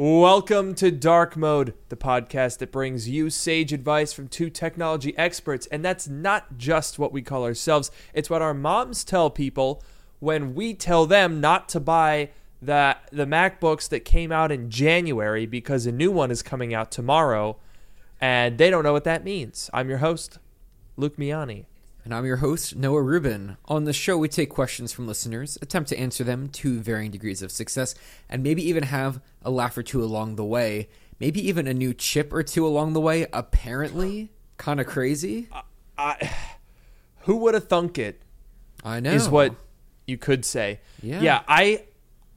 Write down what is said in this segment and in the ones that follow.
Welcome to Dark Mode, the podcast that brings you sage advice from two technology experts. And that's not just what we call ourselves, it's what our moms tell people when we tell them not to buy the, the MacBooks that came out in January because a new one is coming out tomorrow. And they don't know what that means. I'm your host, Luke Miani. And I'm your host, Noah Rubin. On the show, we take questions from listeners, attempt to answer them to varying degrees of success, and maybe even have a laugh or two along the way. Maybe even a new chip or two along the way. Apparently, kind of crazy. I, who would have thunk it? I know. Is what you could say. Yeah. Yeah, I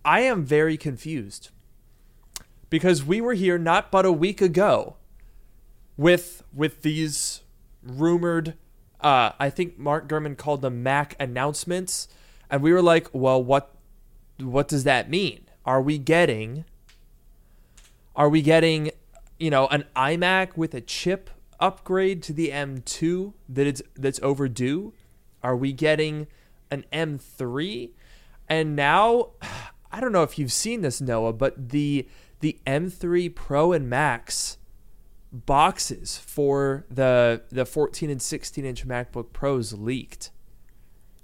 I am very confused. Because we were here not but a week ago with with these rumored uh, I think Mark Gurman called them Mac announcements, and we were like, "Well, what what does that mean? Are we getting are we getting, you know, an iMac with a chip upgrade to the M2 that it's that's overdue? Are we getting an M3? And now I don't know if you've seen this Noah, but the the M3 Pro and Max boxes for the the 14 and 16 inch MacBook Pros leaked.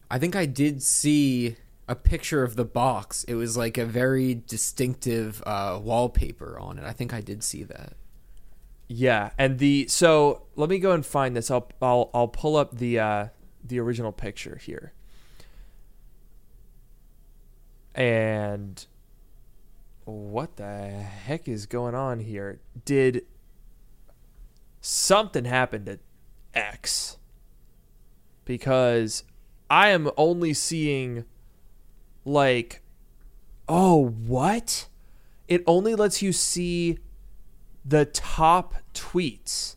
I think I did see a picture of the box. It was like a very distinctive uh, wallpaper on it. I think I did see that. Yeah, and the so let me go and find this. I'll I'll I'll pull up the uh, the original picture here. And what the heck is going on here? Did something happened to X? Because I am only seeing like oh, what? It only lets you see the top tweets.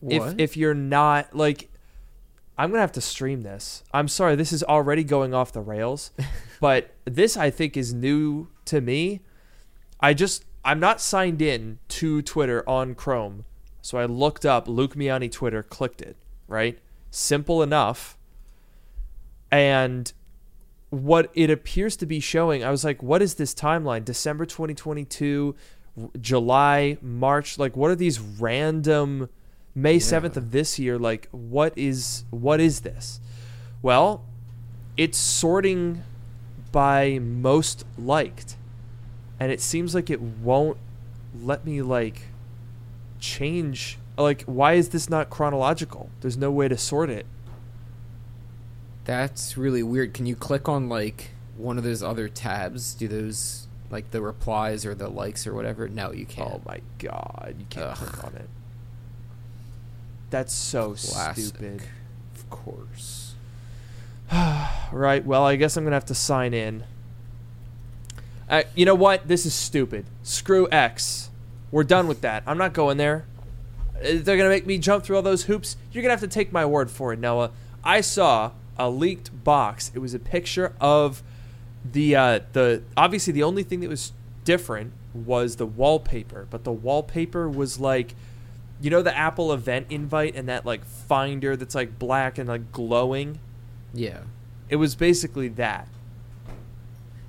What? If if you're not like I'm going to have to stream this. I'm sorry this is already going off the rails, but this I think is new to me. I just I'm not signed in to Twitter on Chrome. So I looked up Luke Miani Twitter, clicked it, right? Simple enough. And what it appears to be showing, I was like, what is this timeline? December 2022, July, March, like what are these random May 7th of this year like what is what is this? Well, it's sorting by most liked. And it seems like it won't let me like change like why is this not chronological? There's no way to sort it. That's really weird. Can you click on like one of those other tabs? Do those like the replies or the likes or whatever? No, you can't. Oh my god, you can't Ugh. click on it. That's so Classic. stupid. Of course. Right. Well, I guess I'm gonna have to sign in. Uh, you know what? This is stupid. Screw X. We're done with that. I'm not going there. Uh, They're gonna make me jump through all those hoops. You're gonna have to take my word for it, Noah. I saw a leaked box. It was a picture of the uh, the obviously the only thing that was different was the wallpaper, but the wallpaper was like you know the Apple event invite and that like finder that's like black and like glowing. Yeah. It was basically that.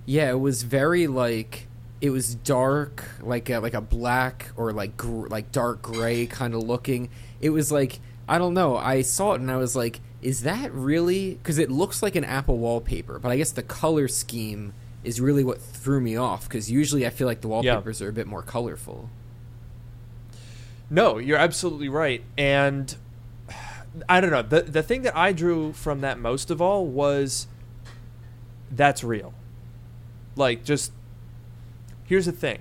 Yeah, it was very like it was dark, like a, like a black or like gr- like dark gray kind of looking. It was like I don't know. I saw it and I was like, is that really? Because it looks like an Apple wallpaper, but I guess the color scheme is really what threw me off. Because usually I feel like the wallpapers are a bit more colorful. No, you're absolutely right. And I don't know. The the thing that I drew from that most of all was that's real. Like just here's the thing.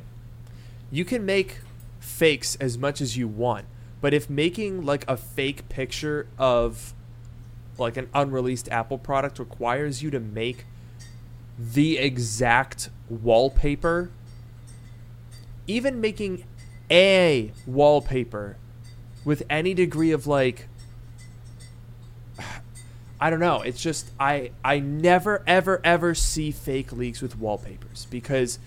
You can make fakes as much as you want, but if making like a fake picture of like an unreleased Apple product requires you to make the exact wallpaper, even making a wallpaper with any degree of like I don't know, it's just I I never ever ever see fake leaks with wallpapers because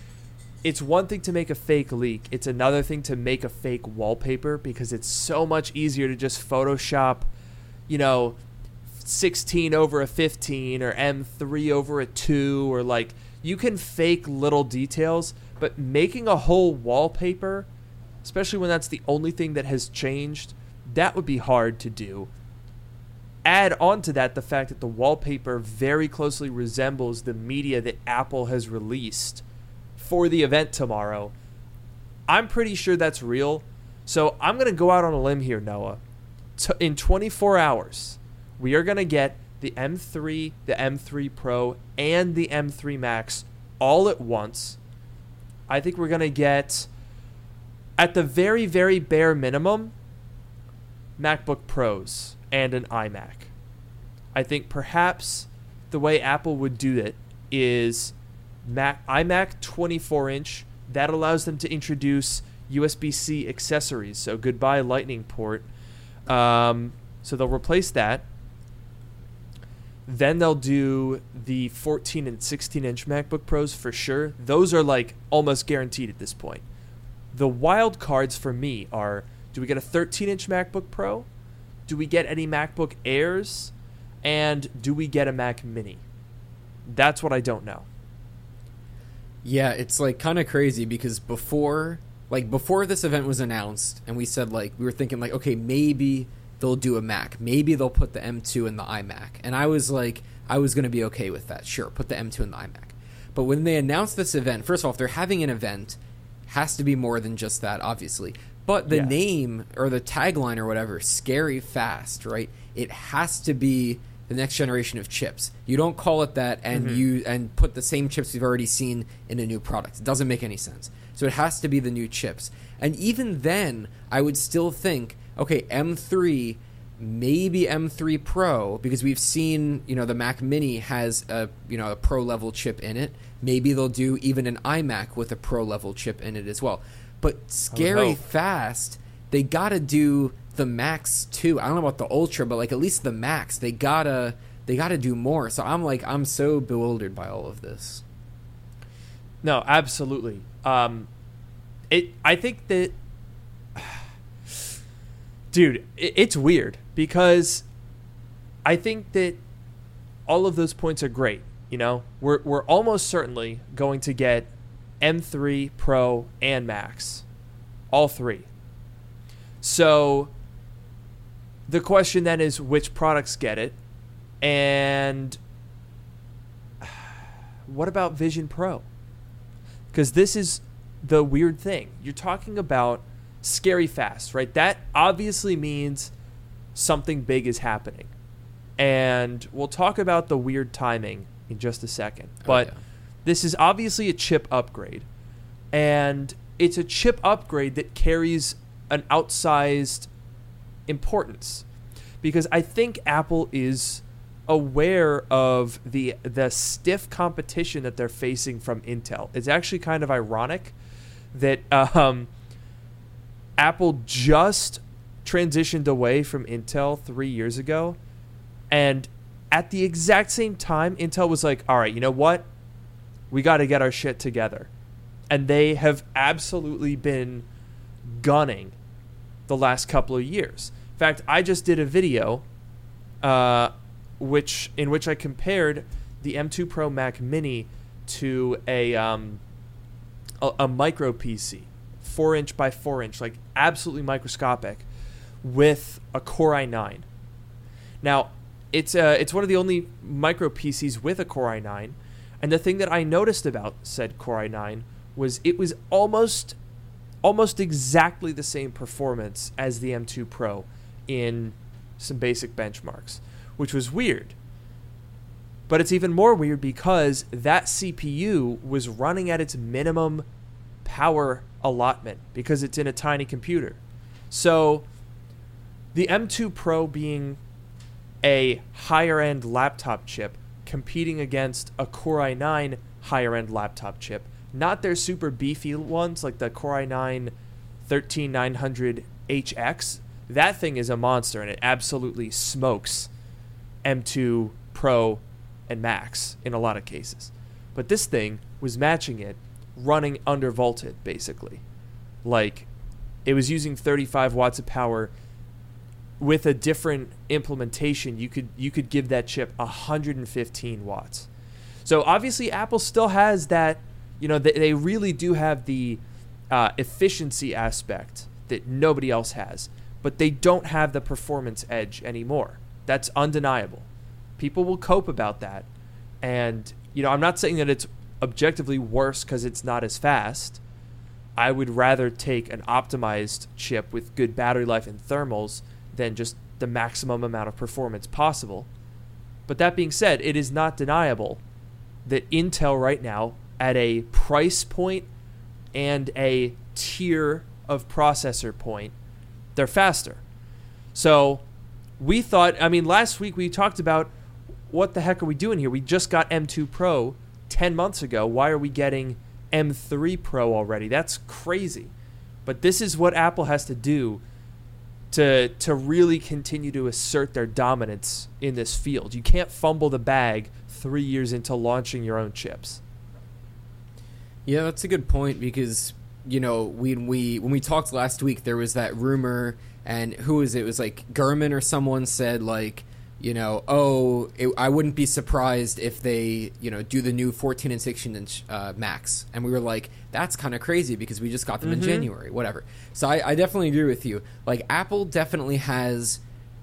it's one thing to make a fake leak, it's another thing to make a fake wallpaper because it's so much easier to just photoshop, you know, 16 over a 15 or M3 over a 2 or like you can fake little details, but making a whole wallpaper, especially when that's the only thing that has changed, that would be hard to do. Add on to that the fact that the wallpaper very closely resembles the media that Apple has released for the event tomorrow. I'm pretty sure that's real. So I'm going to go out on a limb here, Noah. In 24 hours, we are going to get the M3, the M3 Pro, and the M3 Max all at once. I think we're going to get, at the very, very bare minimum, MacBook Pros and an iMac. I think perhaps the way Apple would do it is Mac iMac 24 inch. That allows them to introduce USB C accessories. So goodbye Lightning port. Um, so they'll replace that. Then they'll do the 14 and 16 inch MacBook Pros for sure. Those are like almost guaranteed at this point. The wild cards for me are do we get a 13 inch MacBook Pro? Do we get any MacBook Airs? And do we get a Mac Mini? That's what I don't know. Yeah, it's like kind of crazy because before like before this event was announced and we said like we were thinking like okay, maybe they'll do a Mac. Maybe they'll put the M2 in the iMac. And I was like I was going to be okay with that. Sure, put the M2 in the iMac. But when they announced this event, first of all, if they're having an event, has to be more than just that, obviously. But the Yeah. name or the tagline or whatever, scary fast, right? It has to be the next generation of chips. You don't call it that and mm-hmm. you and put the same chips you've already seen in a new product. It doesn't make any sense. So it has to be the new chips. And even then, I would still think, okay, M3 maybe M3 Pro because we've seen, you know, the Mac Mini has a, you know, a pro level chip in it. Maybe they'll do even an iMac with a pro level chip in it as well. But scary fast, they got to do the Max too. I don't know about the Ultra, but like at least the Max, they got to they got to do more. So I'm like I'm so bewildered by all of this. No, absolutely. Um, it. I think that, dude, it, it's weird because I think that all of those points are great. You know, we're we're almost certainly going to get M3 Pro and Max, all three. So the question then is which products get it, and what about Vision Pro? because this is the weird thing. You're talking about scary fast, right? That obviously means something big is happening. And we'll talk about the weird timing in just a second. Oh, But yeah. This is obviously a chip upgrade. And it's a chip upgrade that carries an outsized importance because I think Apple is aware of the the stiff competition that they're facing from Intel. It's actually kind of ironic that um, Apple just transitioned away from Intel three years ago, and at the exact same time, Intel was like, "All right, you know what? We got to get our shit together," and they have absolutely been gunning the last couple of years. In fact, I just did a video, uh, which in which I compared the M2 Pro Mac Mini to a um, a, a micro PC, four inch by four inch, like absolutely microscopic, with a Core i9. Now, it's uh, it's one of the only micro PCs with a Core i9, and the thing that I noticed about said Core i9 was it was almost almost exactly the same performance as the M2 Pro in some basic benchmarks, which was weird. But it's even more weird because that CPU was running at its minimum power allotment because it's in a tiny computer. So the M2 Pro being a higher end laptop chip competing against a Core i9 higher end laptop chip, not their super beefy ones like the Core i9 13900HX. That thing is a monster and it absolutely smokes M2 Pro and Max in a lot of cases. But this thing was matching it running undervolted basically. Like it was using 35 watts of power with a different implementation you could you could give that chip 115 watts. So obviously, Apple still has that. You know, they, they really do have the uh, efficiency aspect that nobody else has, but they don't have the performance edge anymore. That's undeniable. People will cope about that, and you know, I'm not saying that it's objectively worse because it's not as fast. I would rather take an optimized chip with good battery life and thermals than just the maximum amount of performance possible. But that being said, it is not deniable that Intel right now, at a price point and a tier of processor point, they're faster. So we thought, I mean, last week we talked about what the heck are we doing here? We just got M2 Pro 10 months ago. Why are we getting M3 Pro already? That's crazy. But this is what Apple has to do to to really continue to assert their dominance in this field. You can't fumble the bag 3 years into launching your own chips. Yeah, that's a good point because you know when we when we talked last week, there was that rumor, and who was it? It was like Gurman or someone said like, you know, oh, it, I wouldn't be surprised if they you know do the new 14 and 16 inch uh, Macs, and we were like, that's kind of crazy because we just got them Mhm. in January, whatever. So I, I definitely agree with you. Like Apple definitely has.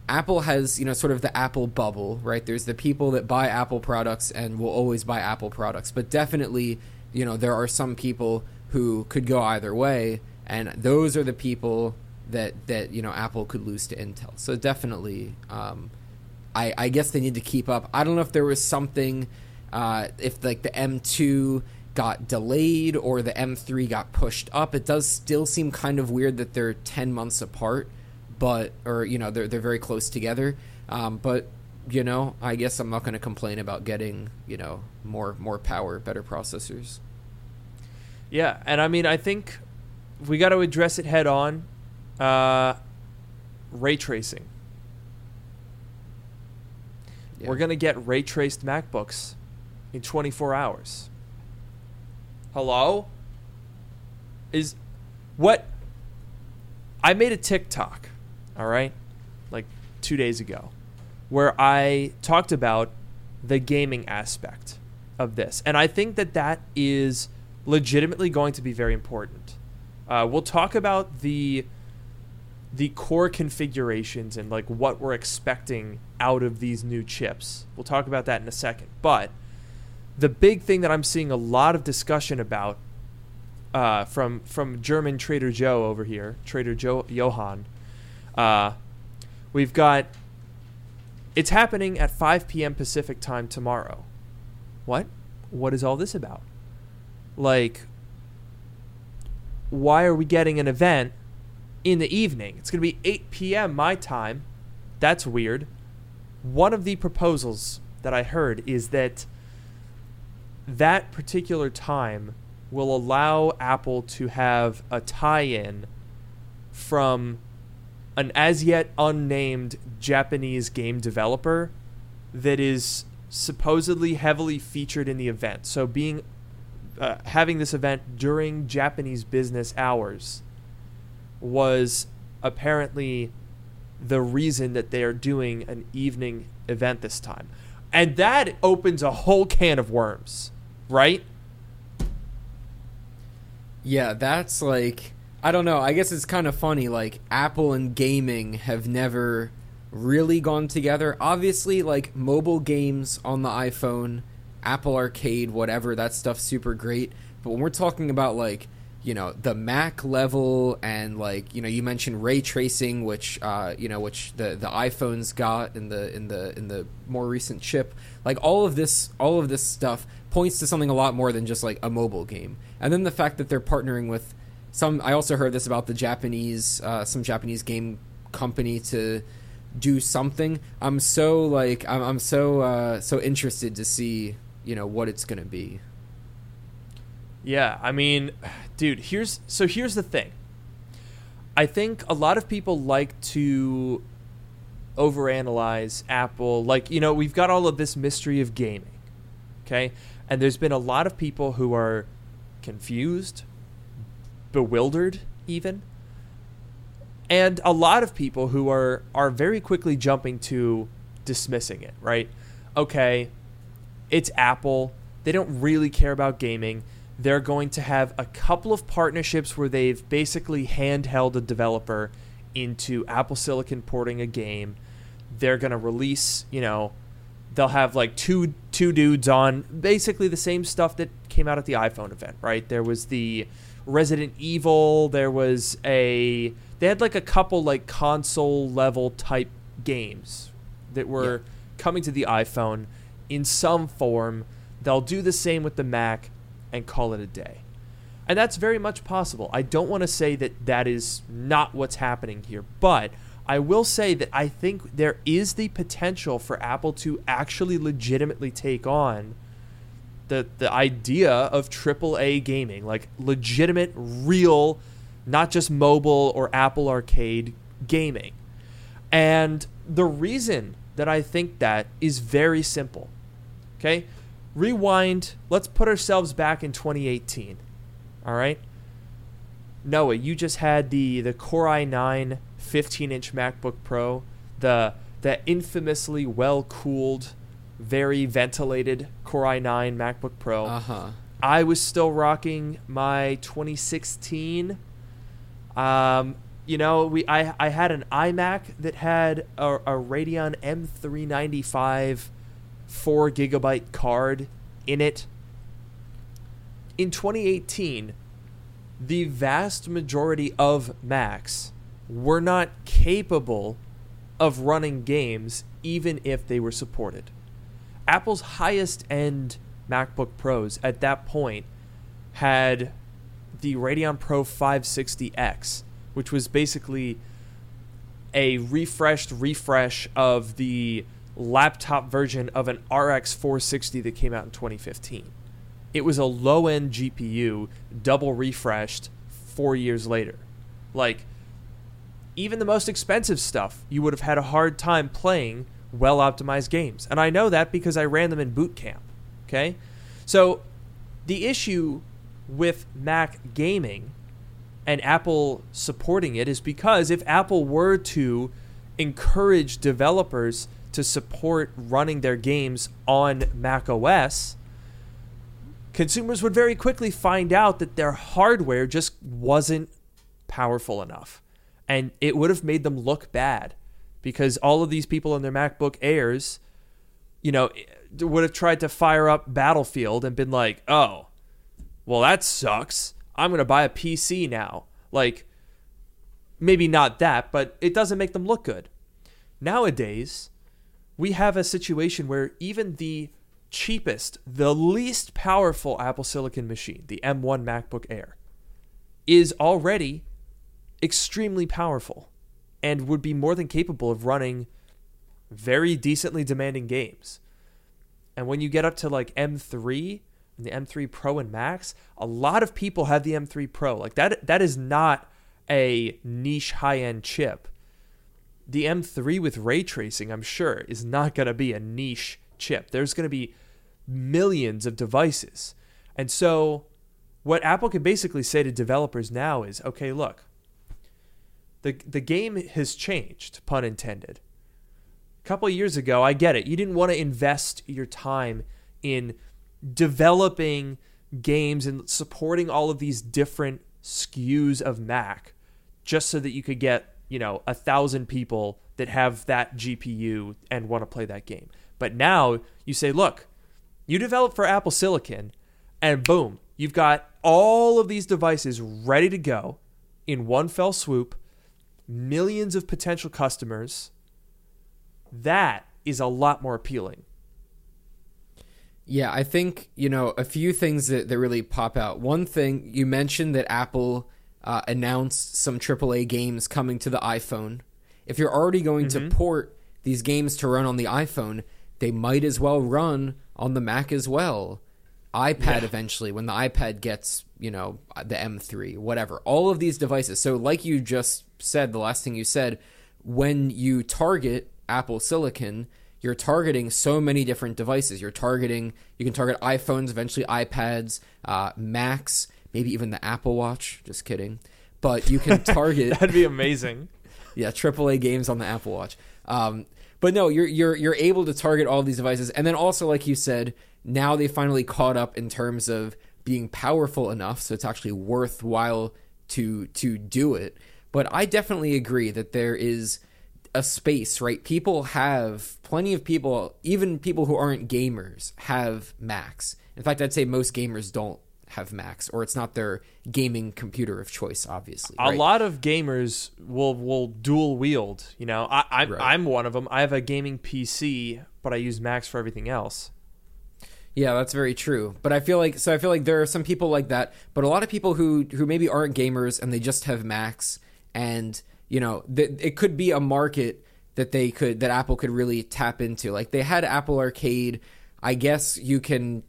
Apple has, you know, sort of the Apple bubble, right? There's the people that buy Apple products and will always buy Apple products, but definitely, you know, there are some people who could go either way, and those are the people that that you know Apple could lose to Intel. So definitely, um, I, I guess they need to keep up. I don't know if there was something, uh, if like the M2 got delayed or the M3 got pushed up. It does still seem kind of weird that they're 10 months apart, but or you know they're they're very close together. Um, but you know, I guess I'm not going to complain about getting you know more more power, better processors. Yeah, and I mean, I think we got to address it head on. Uh, ray tracing. Yeah. We're gonna get ray traced MacBooks in 24 hours. Hello? Is what? I made a TikTok, all right, like two days ago, where I talked about the gaming aspect of this, and I think that that is legitimately going to be very important. Uh, we'll talk about the the core configurations and like what we're expecting out of these new chips. We'll talk about that in a second. But the big thing that I'm seeing a lot of discussion about uh, from from German Trader Joe over here, Trader Joe Johann, uh, we've got it's happening at 5 p.m. Pacific time tomorrow. What? What is all this about? Like, why are we getting an event in the evening? It's going to be 8 p.m. my time. That's weird. One of the proposals that I heard is that that particular time will allow Apple to have a tie in from an as yet unnamed Japanese game developer that is supposedly heavily featured in the event. So being uh, having this event during Japanese business hours was apparently the reason that they are doing an evening event this time. And that opens a whole can of worms, right? Yeah, that's like I don't know. I guess it's kind of funny. Like Apple and gaming have never really gone together. Obviously, like mobile games on the iPhone, Apple Arcade, whatever, that stuff's super great. But when we're talking about like you know the Mac level and like you know you mentioned ray tracing, which uh, you know which the the iPhones got in the in the in the more recent chip, like all of this all of this stuff points to something a lot more than just like a mobile game. And then the fact that they're partnering with some I also heard this about the Japanese uh, some Japanese game company to do something. I'm so like I'm, I'm so uh, so interested to see you know what it's gonna be. Yeah, I mean, dude, here's so here's the thing. I think a lot of people like to overanalyze Apple. Like, you know, we've got all of this mystery of gaming. Okay? And there's been a lot of people who are confused, bewildered even. And a lot of people who are are very quickly jumping to dismissing it, right? Okay, it's Apple They don't really care about gaming. They're going to have a couple of partnerships where they've basically handheld a developer into Apple Silicon porting a game. They're going to release, you know, they'll have like two two dudes on basically the same stuff that came out at the iPhone event, right? There was the Resident Evil, there was a they had like a couple like console level type games that were Yeah. coming to the iPhone in some form. They'll do the same with the Mac and call it a day. And that's very much possible. I don't want to say that that is not what's happening here, but I will say that I think there is the potential for Apple to actually legitimately take on the the idea of AAA gaming, like legitimate, real, not just mobile or Apple Arcade gaming. And the reason that I think that is very simple. Okay? Rewind, let's put ourselves back in 2018. All right? Noah, you just had the the Core i9 15-inch MacBook Pro, the the infamously well-cooled, very ventilated Core i9 MacBook Pro. Uh huh. I was still rocking my 2016. Um, you know, we I I had an iMac that had a, a Radeon M395 four gigabyte card in it. In 2018, the vast majority of Macs were not capable of running games even if they were supported. Apple's highest end MacBook Pros at that point had the Radeon Pro 560X, which was basically a refreshed refresh of the laptop version of an RX 460 that came out in 2015. It was a low end GPU, double refreshed four years later. Like, even the most expensive stuff, you would have had a hard time playing well optimized games. And I know that because I ran them in boot camp. Okay? So, the issue with Mac gaming and Apple supporting it is because if Apple were to encourage developers to support running their games on Mac OS, consumers would very quickly find out that their hardware just wasn't powerful enough. And it would have made them look bad because all of these people in their MacBook Airs, you know, eh, would have tried to fire up Battlefield and been like, oh, well, that sucks. I'm going to buy a PC now. Like, maybe not that, but it doesn't make them look good. Nowadays, we have a situation where even the cheapest, the least powerful Apple Silicon machine, the M1 MacBook Air, is already extremely powerful and would be more than capable of running very decently demanding games. And when you get up to like M3 and the M3 Pro and Max, a lot of people have the M3 Pro. Like that that is not a niche high-end chip. The M3 with ray tracing, I'm sure, is not going to be a niche chip. There's going to be millions of devices. And so what Apple can basically say to developers now is, okay, look, the the game has changed, pun intended. A couple years ago, I get it. You didn't want to invest your time in developing games and supporting all of these different SKUs of Mac just so that you could get, you know, a thousand people that have that GPU and want to play that game. But now you say, look, you develop for Apple Silicon, and boom, you've got all of these devices ready to go in one fell swoop, millions of potential customers. That is a lot more appealing. Yeah, I think, you know, a few things that, that really pop out. One thing, you mentioned that Apple uh, announced some AAA games coming to the iPhone. If you're already going to port these games to run on the iPhone, they might as well run on the Mac as well. iPad eventually, when the iPad gets, you know, the M3, whatever. All of these devices. So, like you just said, the last thing you said, when you target Apple Silicon, you're targeting so many different devices. You're targeting, you can target iPhones, eventually iPads, uh, Macs, maybe even the Apple Watch. Just kidding. But you can target, That'd be amazing. yeah, AAA games on the Apple Watch. Um, but no, you're you're you're able to target all these devices, and then also, like you said, now they finally caught up in terms of being powerful enough, so it's actually worthwhile to to do it. But I definitely agree that there is a space, right? People have plenty of people, even people who aren't gamers, have Macs. In fact, I'd say most gamers don't have Macs, or it's not their gaming computer of choice. Obviously, A lot of gamers will will dual wield. You know, I, I'm Right. I'm one of them. I have a gaming PC, but I use Macs for everything else. Yeah, that's very true. But I feel like so I feel like there are some people like that, but a lot of people who who maybe aren't gamers and they just have Macs and you know, th- it could be a market that they could that Apple could really tap into. Like they had Apple Arcade, I guess you can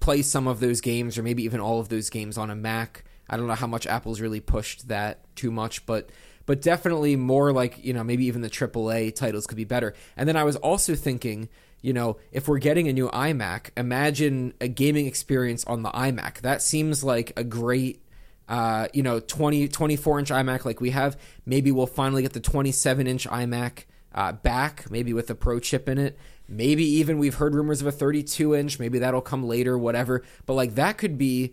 play some of those games or maybe even all of those games on a Mac. I don't know how much Apple's really pushed that too much, but but definitely more like, you know, maybe even the AAA titles could be better. And then I was also thinking, you know, if we're getting a new iMac, imagine a gaming experience on the iMac. That seems like a great uh, you know, 20, 24 inch iMac like we have. Maybe we'll finally get the 27 inch iMac uh, back, maybe with a Pro chip in it. Maybe even we've heard rumors of a 32 inch. Maybe that'll come later, whatever. But like that could be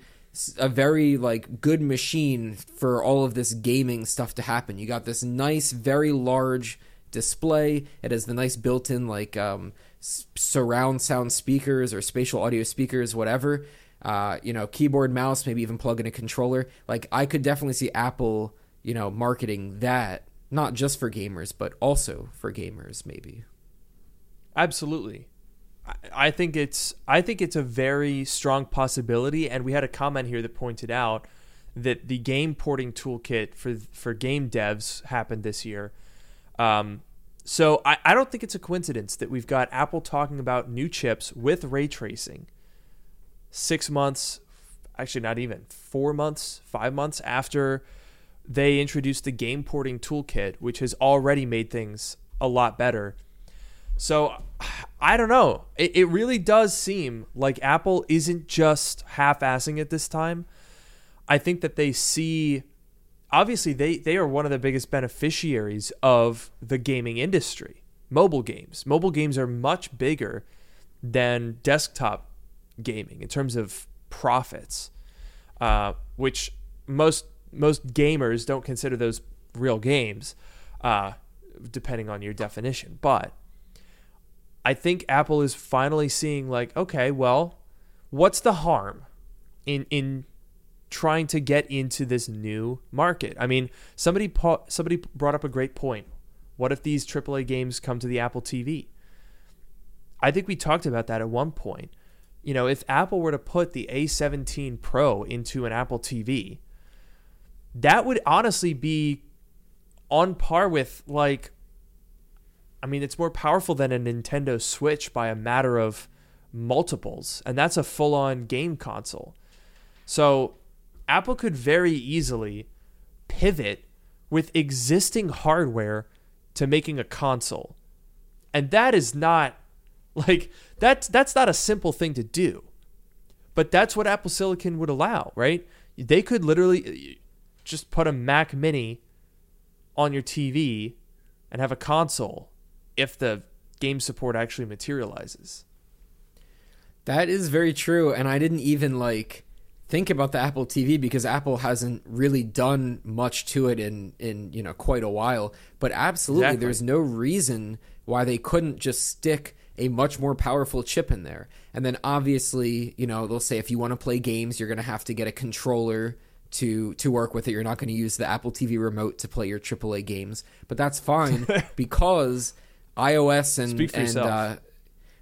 a very like good machine for all of this gaming stuff to happen. You got this nice, very large display. It has the nice built-in like um, surround sound speakers or spatial audio speakers, whatever. Uh, you know, keyboard, mouse, maybe even plug in a controller. Like I could definitely see Apple, you know, marketing that not just for gamers, but also for gamers, maybe. Absolutely. I- think it's I think it's a very strong possibility, and we had a comment here that pointed out that the game porting toolkit for for game devs happened this year. Um, so I, I don't think it's a coincidence that we've got Apple talking about new chips with ray tracing. Six months, actually not even four months, five months after they introduced the game porting toolkit, which has already made things a lot better. So I don't know. It, it really does seem like Apple isn't just half assing it this time. I think that they see obviously they, they are one of the biggest beneficiaries of the gaming industry. Mobile games. Mobile games are much bigger than desktop gaming in terms of profits. Uh, which most most gamers don't consider those real games, uh, depending on your definition. But I think Apple is finally seeing like, okay, well, what's the harm in in trying to get into this new market? I mean, somebody po- somebody brought up a great point. What if these AAA games come to the Apple TV? I think we talked about that at one point. You know, if Apple were to put the A17 Pro into an Apple TV, that would honestly be on par with like I mean, it's more powerful than a Nintendo Switch by a matter of multiples, and that's a full-on game console. So, Apple could very easily pivot with existing hardware to making a console. And that is not like that's that's not a simple thing to do. But that's what Apple Silicon would allow, right? They could literally uh, just put a Mac Mini on your TV and have a console if the game support actually materializes. That is very true, and I didn't even like think about the Apple TV because Apple hasn't really done much to it in in you know quite a while. But absolutely, Exactly. there's no reason why they couldn't just stick a much more powerful chip in there. And then obviously, you know, they'll say if you want to play games, you're going to have to get a controller to to work with it. You're not going to use the Apple TV remote to play your AAA games, but that's fine because iOS and Speak for and yourself. uh,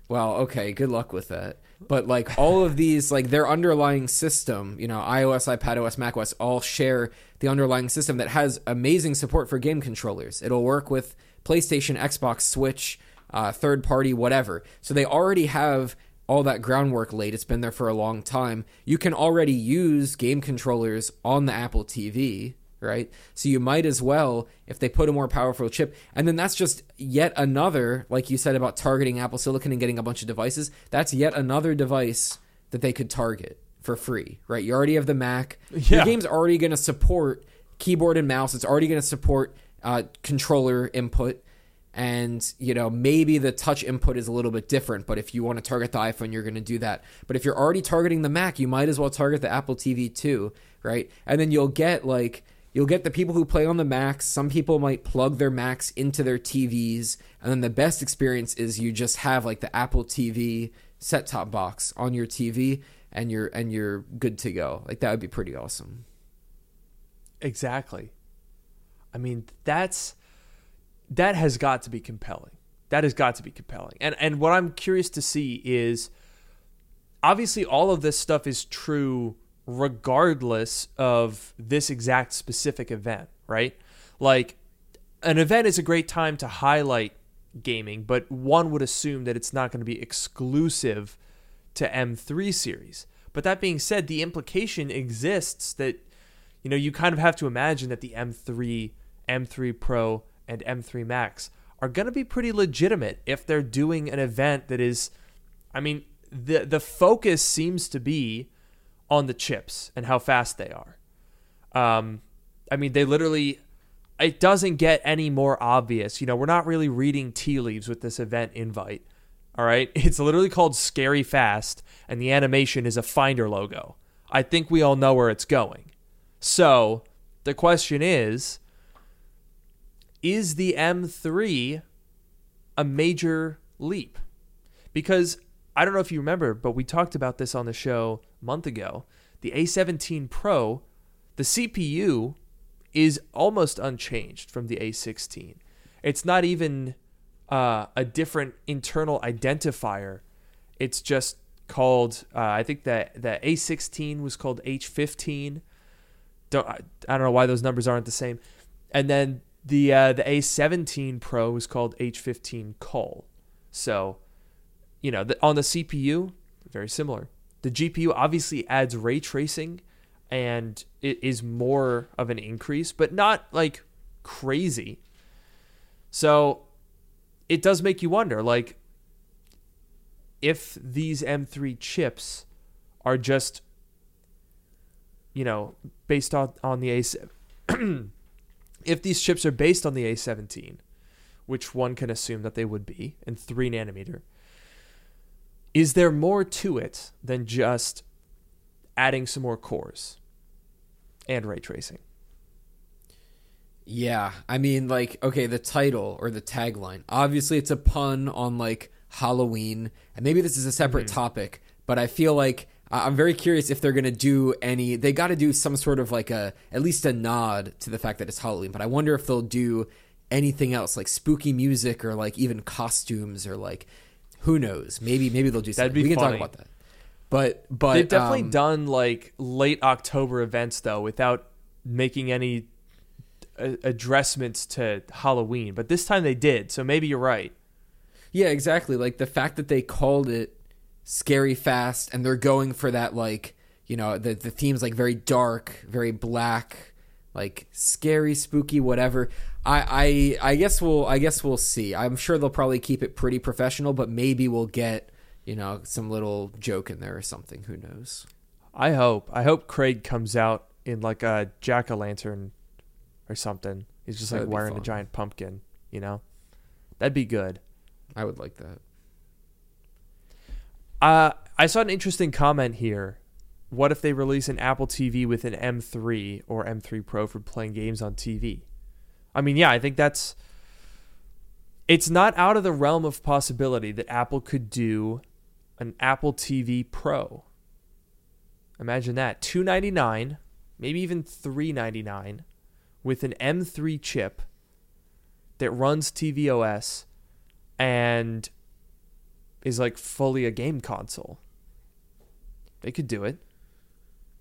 well, okay, good luck with that. But like all of these, like their underlying system, you know, iOS, iPadOS, macOS, all share the underlying system that has amazing support for game controllers. It'll work with PlayStation, Xbox, Switch, uh, third party, whatever. So they already have all that groundwork laid. It's been there for a long time. You can already use game controllers on the Apple TV, right? So you might as well, if they put a more powerful chip, and then that's just yet another, like you said about targeting Apple Silicon and getting a bunch of devices, that's yet another device that they could target for free, right? You already have the Mac. Your Yeah. game's already going to support keyboard and mouse. It's already going to support uh, controller input. and you know maybe the touch input is a little bit different but if you want to target the iphone you're going to do that but if you're already targeting the mac you might as well target the apple tv too right and then you'll get like you'll get the people who play on the macs some people might plug their macs into their tvs and then the best experience is you just have like the apple tv set top box on your tv and you're and you're good to go like that would be pretty awesome Exactly. I mean, that's that has got to be compelling. That has got to be compelling. And and what I'm curious to see is obviously all of this stuff is true regardless of this exact specific event, right? Like an event is a great time to highlight gaming, but one would assume that it's not going to be exclusive to M3 series. But that being said, the implication exists that you know, you kind of have to imagine that the M3, M3 Pro, and M3 Max are going to be pretty legitimate if they're doing an event that is I mean, the the focus seems to be on the chips and how fast they are. Um I mean, they literally it doesn't get any more obvious. You know, we're not really reading tea leaves with this event invite. All right? It's literally called Scary Fast and the animation is a Finder logo. I think we all know where it's going. So the question is Is the M3 a major leap? Because I don't know if you remember, but we talked about this on the show a month ago. The A17 Pro, the CPU is almost unchanged from the A16. It's not even uh, a different internal identifier. It's just called, uh, I think that the A16 was called H15 don't I, I don't know why those numbers aren't the same. And then the uh, the A17 Pro is called H15 Col. So, you know, the, on the CPU, very similar. The GPU obviously adds ray tracing, and it is more of an increase, but not like crazy. So, it does make you wonder, like, if these M3 chips are just you know, based on, on the A7. if these chips are based on the A17, which one can assume that they would be, in 3 nanometer, is there more to it than just adding some more cores and ray tracing? Yeah, I mean, like, okay, the title or the tagline. Obviously, it's a pun on like Halloween, and maybe this is a separate mm-hmm. topic, but I feel like I'm very curious if they're going to do any. They got to do some sort of like a at least a nod to the fact that it's Halloween. But I wonder if they'll do anything else like spooky music or like even costumes or like who knows? Maybe maybe they'll do something. That'd be we can talk about that. But but they've definitely um, done like late October events though without making any addressments to Halloween. But this time they did, so maybe you're right. Yeah, exactly. Like the fact that they called it scary fast and they're going for that like you know the the theme's like very dark very black like scary spooky whatever i i i guess we'll i guess we'll see. I'm sure they'll probably keep it pretty professional but maybe we'll get you know some little joke in there or something. Who knows? I hope i hope craig comes out in like a jack-o'-lantern or something. He's just like wearing a giant pumpkin you know? That'd be good. I would like that. Uh, I saw an interesting comment here. What if they release an Apple TV with an M3 or M3 Pro for playing games on TV? I mean, yeah, I think that's. It's not out of the realm of possibility that Apple could do an Apple TV Pro. Imagine that. 299 maybe even 399 with an M3 chip that runs tvOS and is like fully a game console. They could do it.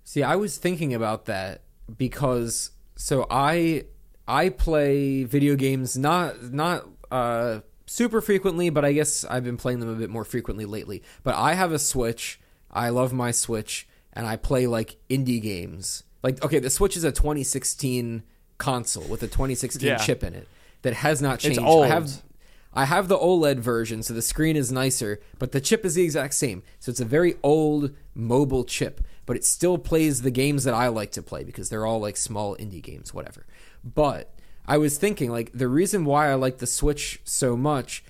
See, I was thinking about that because so I I play video games not not uh super frequently, but I guess I've been playing them a bit more frequently lately. But I have a Switch. I love my Switch and I play like indie games. Like okay, the Switch is a 2016 console with a 2016 yeah. chip in it that has not changed. I have I have the OLED version, so the screen is nicer, but the chip is the exact same. So it's a very old mobile chip, but it still plays the games that I like to play because they're all like small indie games, whatever. But I was thinking like the reason why I like the Switch so much.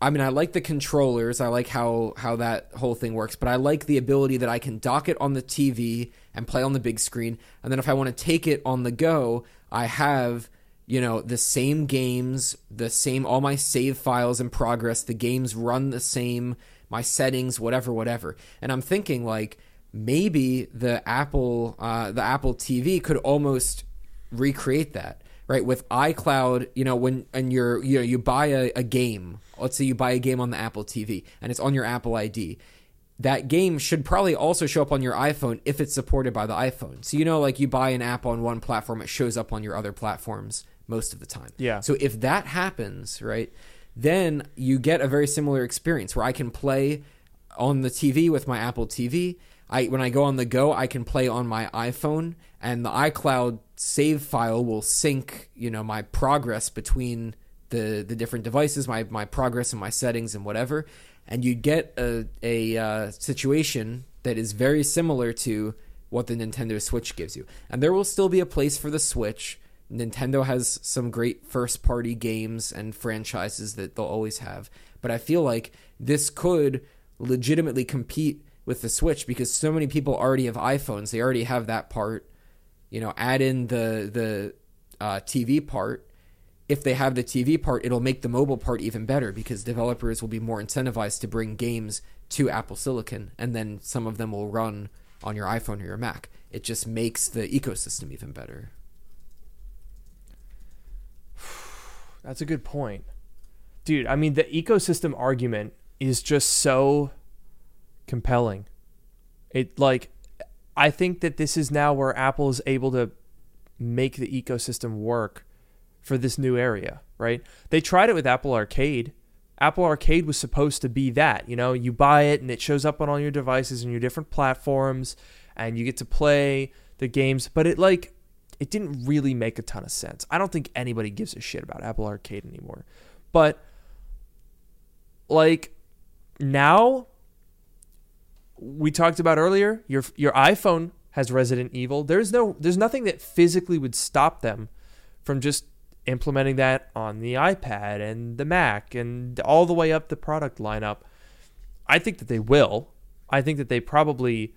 I mean, I like the controllers. I like how how that whole thing works, but I like the ability that I can dock it on the TV and play on the big screen, and then if I want to take it on the go, I have you know the same games, the same all my save files in progress. The games run the same, my settings, whatever, whatever. And I'm thinking like maybe the Apple uh, the Apple TV could almost recreate that right with iCloud. You know when and you're you know you buy a, a game. Let's say you buy a game on the Apple TV and it's on your Apple ID. That game should probably also show up on your iPhone if it's supported by the iPhone. So you know, like you buy an app on one platform, it shows up on your other platforms most of the time. Yeah. So if that happens, right, then you get a very similar experience where I can play on the TV with my Apple TV. I when I go on the go, I can play on my iPhone, and the iCloud save file will sync, you know, my progress between the the different devices, my my progress and my settings and whatever, and you get a a uh, situation that is very similar to what the Nintendo Switch gives you. And there will still be a place for the Switch. Nintendo has some great first party games and franchises that they'll always have. But I feel like this could legitimately compete with the Switch because so many people already have iPhones. They already have that part. You know, add in the the uh, TV part. If they have the TV part, it'll make the mobile part even better because developers will be more incentivized to bring games to Apple Silicon, and then some of them will run on your iPhone or your Mac. It just makes the ecosystem even better. That's a good point. Dude, I mean, the ecosystem argument is just so compelling. It, like, I think that this is now where Apple is able to make the ecosystem work for this new area, right? They tried it with Apple Arcade. Apple Arcade was supposed to be that, you know, you buy it and it shows up on all your devices and your different platforms and you get to play the games, but it like it didn't really make a ton of sense. I don't think anybody gives a shit about Apple Arcade anymore. But like now we talked about earlier, your your iPhone has Resident Evil. There's no there's nothing that physically would stop them from just implementing that on the iPad and the Mac and all the way up the product lineup. I think that they will. I think that they probably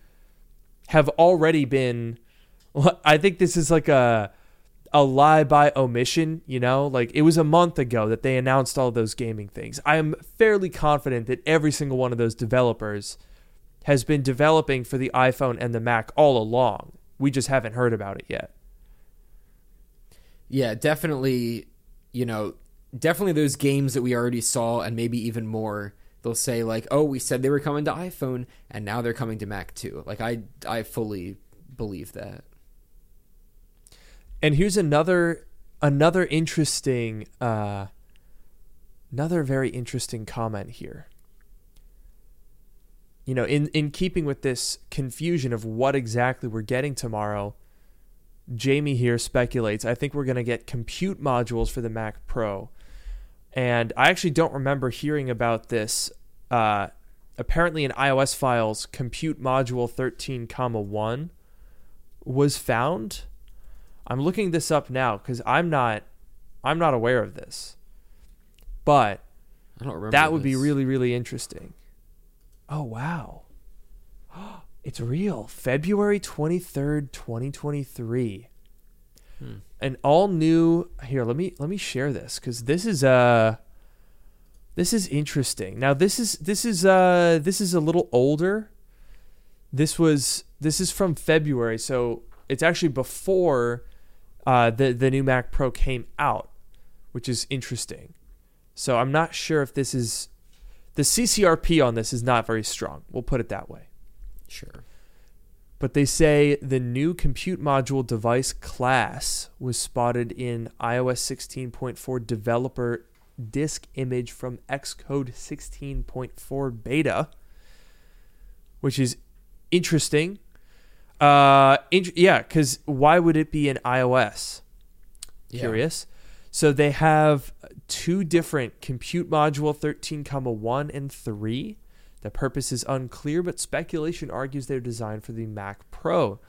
have already been I think this is like a a lie by omission, you know? Like it was a month ago that they announced all those gaming things. I am fairly confident that every single one of those developers has been developing for the iPhone and the Mac all along. We just haven't heard about it yet. Yeah, definitely, you know, definitely those games that we already saw and maybe even more. They'll say like, "Oh, we said they were coming to iPhone and now they're coming to Mac too." Like I I fully believe that. And here's another another interesting uh another very interesting comment here. You know, in in keeping with this confusion of what exactly we're getting tomorrow, Jamie here speculates, I think we're going to get compute modules for the Mac Pro. And I actually don't remember hearing about this. Uh, apparently, in iOS files, compute module 13, comma 1 was found. I'm looking this up now because I'm not I'm not aware of this. But I don't remember. that would be really, really interesting. Oh wow. It's real. February 23rd, 2023. Hmm. An all new here, let me let me share this cuz this is uh this is interesting. Now this is this is uh this is a little older. This was this is from February, so it's actually before uh the the new Mac Pro came out, which is interesting. So I'm not sure if this is the CCRP on this is not very strong. We'll put it that way. Sure. But they say the new compute module device class was spotted in iOS 16.4 developer disk image from Xcode 16.4 beta, which is interesting. Uh, int- yeah, because why would it be in iOS? Yeah. Curious. So they have two different compute module 13, comma 1 and 3. The purpose is unclear, but speculation argues they're designed for the Mac Pro.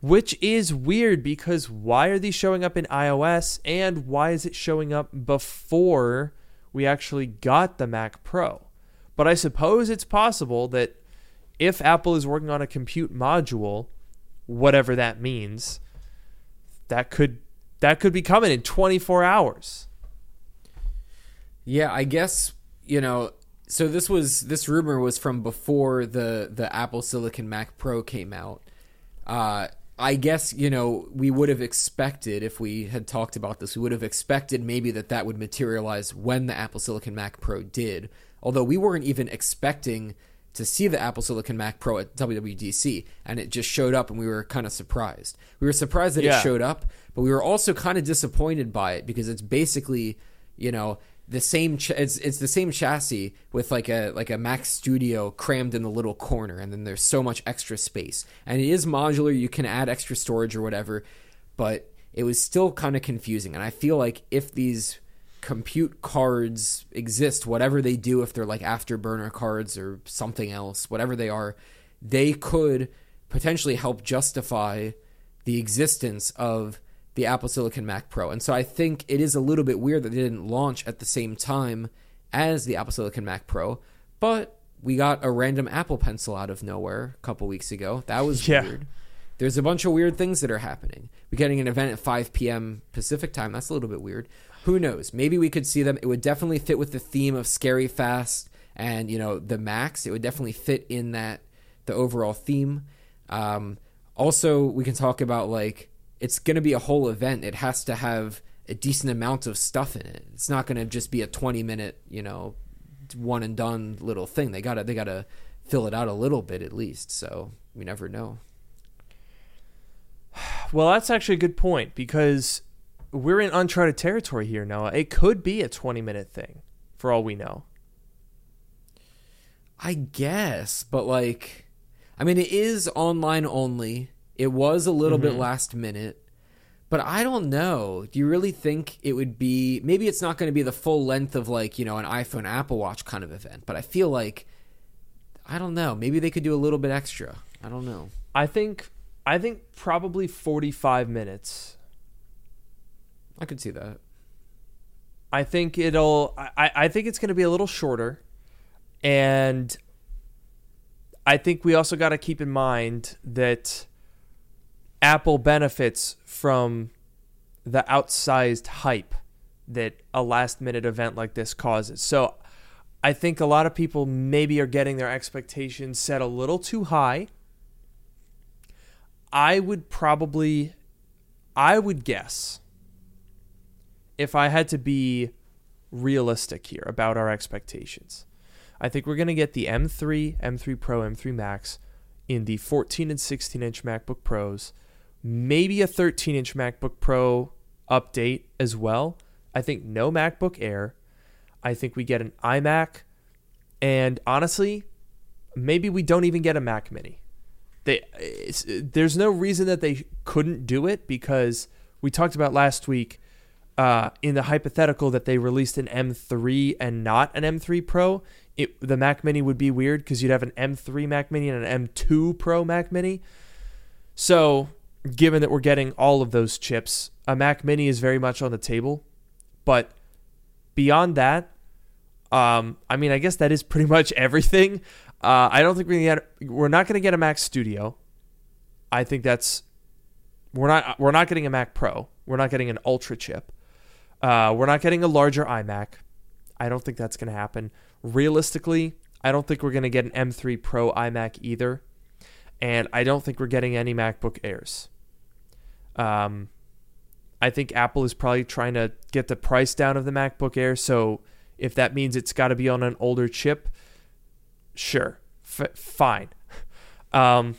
which is weird because why are these showing up in iOS and why is it showing up before we actually got the Mac Pro? But I suppose it's possible that if Apple is working on a compute module, whatever that means, that could that could be coming in 24 hours. Yeah, I guess you know. So this was this rumor was from before the the Apple Silicon Mac Pro came out. Uh, I guess you know we would have expected if we had talked about this, we would have expected maybe that that would materialize when the Apple Silicon Mac Pro did. Although we weren't even expecting to see the Apple Silicon Mac Pro at WWDC, and it just showed up, and we were kind of surprised. We were surprised that Yeah. it showed up, but we were also kind of disappointed by it because it's basically, you know, the same. Ch- it's it's the same chassis with like a like a Mac Studio crammed in the little corner, and then there's so much extra space, and it is modular. You can add extra storage or whatever, but it was still kind of confusing. And I feel like if these compute cards exist, whatever they do, if they're like afterburner cards or something else, whatever they are, they could potentially help justify the existence of the Apple Silicon Mac Pro. And so I think it is a little bit weird that they didn't launch at the same time as the Apple Silicon Mac Pro, but we got a random Apple Pencil out of nowhere a couple weeks ago. That was Yeah. weird. There's a bunch of weird things that are happening. We're getting an event at 5 p.m. Pacific time. That's a little bit weird. Who knows? Maybe we could see them. It would definitely fit with the theme of scary fast and you know the Max. It would definitely fit in that the overall theme. Um, also, we can talk about like it's going to be a whole event. It has to have a decent amount of stuff in it. It's not going to just be a 20 minute, you know, one and done little thing. They got to they got to fill it out a little bit at least. So we never know. Well, that's actually a good point because we're in uncharted territory here, Noah. It could be a 20 minute thing for all we know. I guess, but like, I mean, it is online only. It was a little bit mm-hmm. last minute, but I don't know. Do you really think it would be? Maybe it's not going to be the full length of like you know an iPhone Apple Watch kind of event, but I feel like I don't know. Maybe they could do a little bit extra. I don't know. I think I think probably 45 minutes. I could see that. I think it'll I, I think it's going to be a little shorter and I think we also got to keep in mind that Apple benefits from the outsized hype that a last minute event like this causes. So I think a lot of people maybe are getting their expectations set a little too high. I would probably I would guess if I had to be realistic here about our expectations. I think we're going to get the M3, M3 Pro, M3 Max in the 14 and 16 inch MacBook Pros, maybe a 13 inch MacBook Pro update as well. I think no MacBook Air. I think we get an iMac. And honestly, maybe we don't even get a Mac Mini. They, there's no reason that they couldn't do it because we talked about last week uh, in the hypothetical that they released an M3 and not an M3 Pro, it, the Mac Mini would be weird because you'd have an M3 Mac Mini and an M2 Pro Mac Mini. So, given that we're getting all of those chips, a Mac Mini is very much on the table. But beyond that, um, I mean, I guess that is pretty much everything. Uh, I don't think we're gonna get, we're not going to get a Mac Studio. I think that's we're not we're not getting a Mac Pro. We're not getting an Ultra chip. Uh, we're not getting a larger iMac. I don't think that's going to happen. Realistically, I don't think we're going to get an M3 Pro iMac either, and I don't think we're getting any MacBook Airs. Um, I think Apple is probably trying to get the price down of the MacBook Air. So if that means it's got to be on an older chip, sure, F- fine. Um,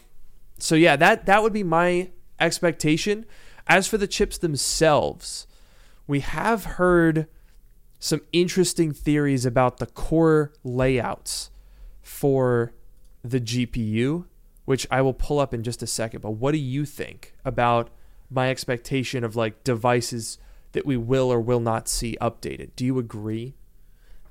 so yeah, that that would be my expectation. As for the chips themselves, we have heard some interesting theories about the core layouts for the GPU, which I will pull up in just a second. But what do you think about my expectation of like devices that we will or will not see updated? Do you agree?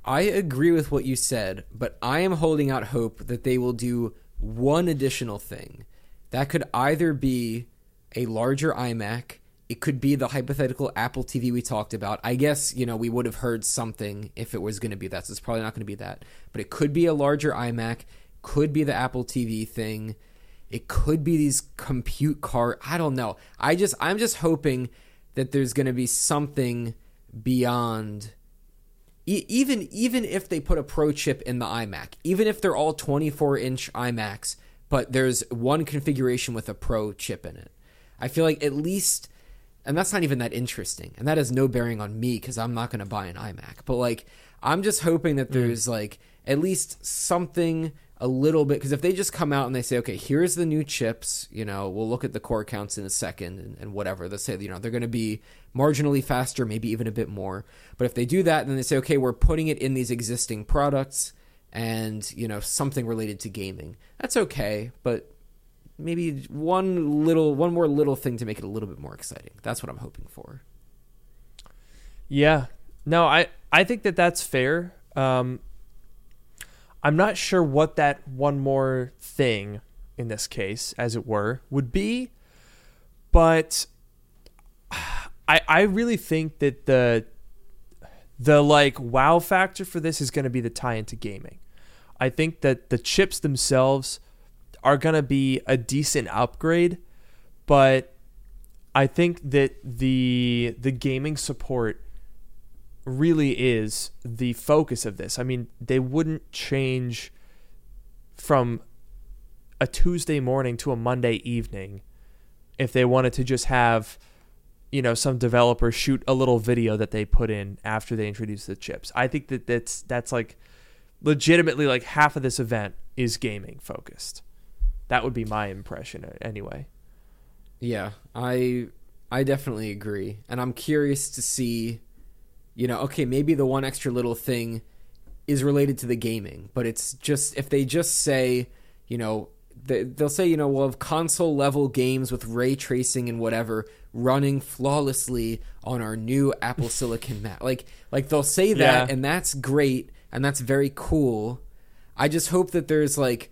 I agree with what you said, but I am holding out hope that they will do one additional thing. That could either be a larger iMac. It could be the hypothetical Apple TV we talked about. I guess, you know, we would have heard something if it was going to be that. So it's probably not going to be that. But it could be a larger iMac, could be the Apple TV thing. It could be these compute card. I don't know. I just I'm just hoping that there's going to be something beyond e- even even if they put a pro chip in the iMac, even if they're all 24 inch iMacs, but there's one configuration with a pro chip in it. I feel like at least, and that's not even that interesting, and that has no bearing on me because I'm not going to buy an iMac. But like, I'm just hoping that there's mm. like at least something a little bit because if they just come out and they say okay here's the new chips you know we'll look at the core counts in a second and, and whatever they say you know they're going to be marginally faster maybe even a bit more. But if they do that then they say okay we're putting it in these existing products and you know something related to gaming. That's okay but maybe one little one more little thing to make it a little bit more exciting. That's what i'm hoping for. Yeah. No i i think that that's fair. Um I'm not sure what that one more thing in this case, as it were, would be, but I I really think that the the like wow factor for this is going to be the tie into gaming. I think that the chips themselves are going to be a decent upgrade, but I think that the the gaming support really is the focus of this. I mean, they wouldn't change from a Tuesday morning to a Monday evening if they wanted to just have you know some developer shoot a little video that they put in after they introduce the chips. I think that that's that's like legitimately like half of this event is gaming focused. That would be my impression uh, anyway. Yeah, I I definitely agree. And I'm curious to see you know, okay, maybe the one extra little thing is related to the gaming, but it's just if they just say, you know, they, they'll say, you know, we'll have console level games with ray tracing and whatever running flawlessly on our new Apple Silicon Mac. Like, like they'll say that, yeah. and that's great, and that's very cool. I just hope that there's like,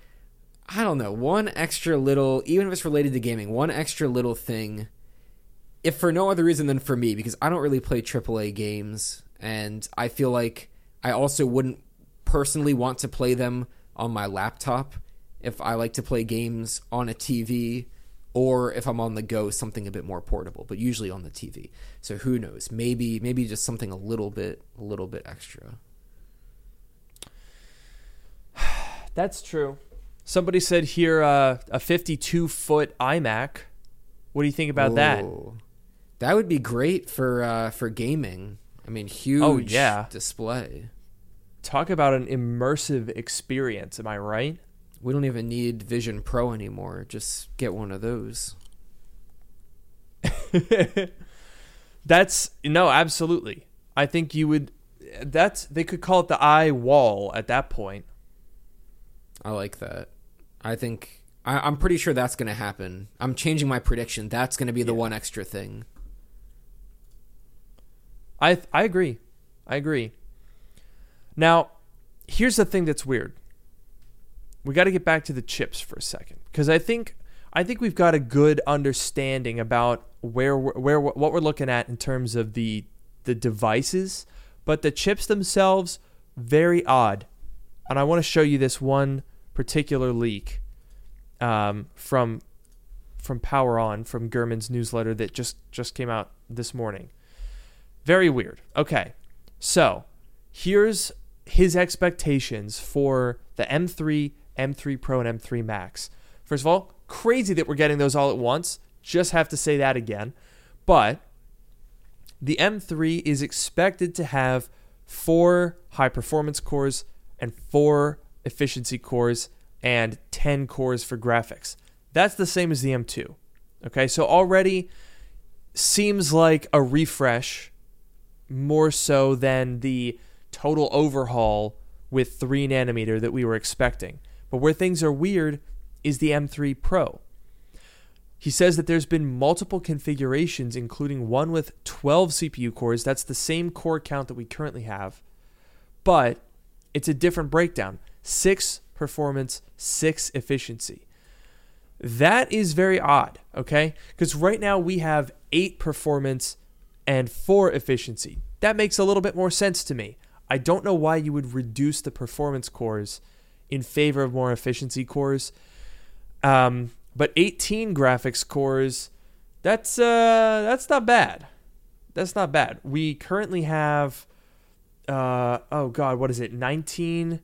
I don't know, one extra little, even if it's related to gaming, one extra little thing if for no other reason than for me, because I don't really play AAA games, and I feel like I also wouldn't personally want to play them on my laptop if I like to play games on a TV or if I'm on the go something a bit more portable, but usually on the TV. So who knows? Maybe maybe just something a little bit a little bit extra. That's true. Somebody said here uh, a 52 foot iMac. What do you think about Ooh. that? That would be great for uh, for gaming. I mean, huge oh, yeah. display. Talk about an immersive experience. Am I right? We don't even need Vision Pro anymore. Just get one of those. that's no, absolutely. I think you would. That's they could call it the iWall at that point. I like that. I think I, am pretty sure that's going to happen. I'm changing my prediction. That's going to be the yeah. one extra thing. I I agree. I agree. Now, here's the thing that's weird. We got to get back to the chips for a second because I think I think we've got a good understanding about where we're, where what we're looking at in terms of the the devices, but the chips themselves very odd. And I want to show you this one particular leak um, from from Power On from Gurman's newsletter that just just came out this morning. Very weird. Okay. So here's his expectations for the M3, M3 Pro, and M3 Max. First of all, crazy that we're getting those all at once. Just have to say that again. But the M3 is expected to have four high performance cores and four efficiency cores and 10 cores for graphics. That's the same as the M2. Okay, so already seems like a refresh more so than the total overhaul with 3 nanometer that we were expecting. But where things are weird is the M3 Pro. He says that there's been multiple configurations, including one with 12 CPU cores. That's the same core count that we currently have, but it's a different breakdown six performance, six efficiency. That is very odd, okay? Because right now we have eight performance and four efficiency. That makes a little bit more sense to me. I don't know why you would reduce the performance cores in favor of more efficiency cores. Um, but 18 graphics cores, that's uh, that's not bad. That's not bad. We currently have, uh, oh god, what is it? 19,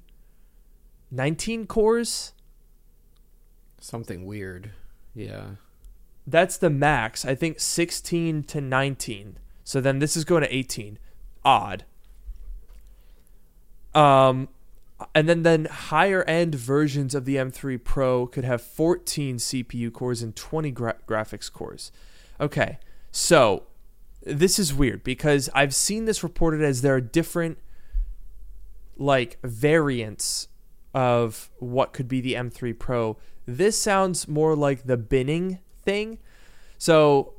19 cores. Something weird. Yeah. That's the max. I think 16 to 19. So then this is going to 18. Odd. Um, and then then higher end versions of the M3 Pro could have 14 CPU cores and 20 gra- graphics cores. Okay, so this is weird because I've seen this reported as there are different like variants of what could be the M3 Pro. This sounds more like the binning thing. So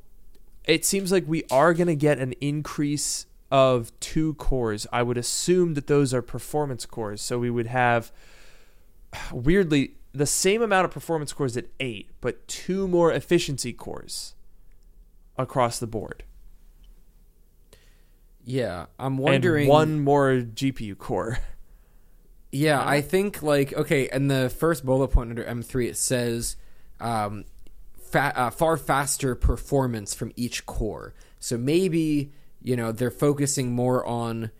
it seems like we are going to get an increase of two cores. I would assume that those are performance cores. So we would have, weirdly, the same amount of performance cores at eight, but two more efficiency cores across the board. Yeah, I'm wondering. And one more GPU core. Yeah, I think like okay, and the first bullet point under M3 it says um, fa- uh, far faster performance from each core. So maybe you know they're focusing more on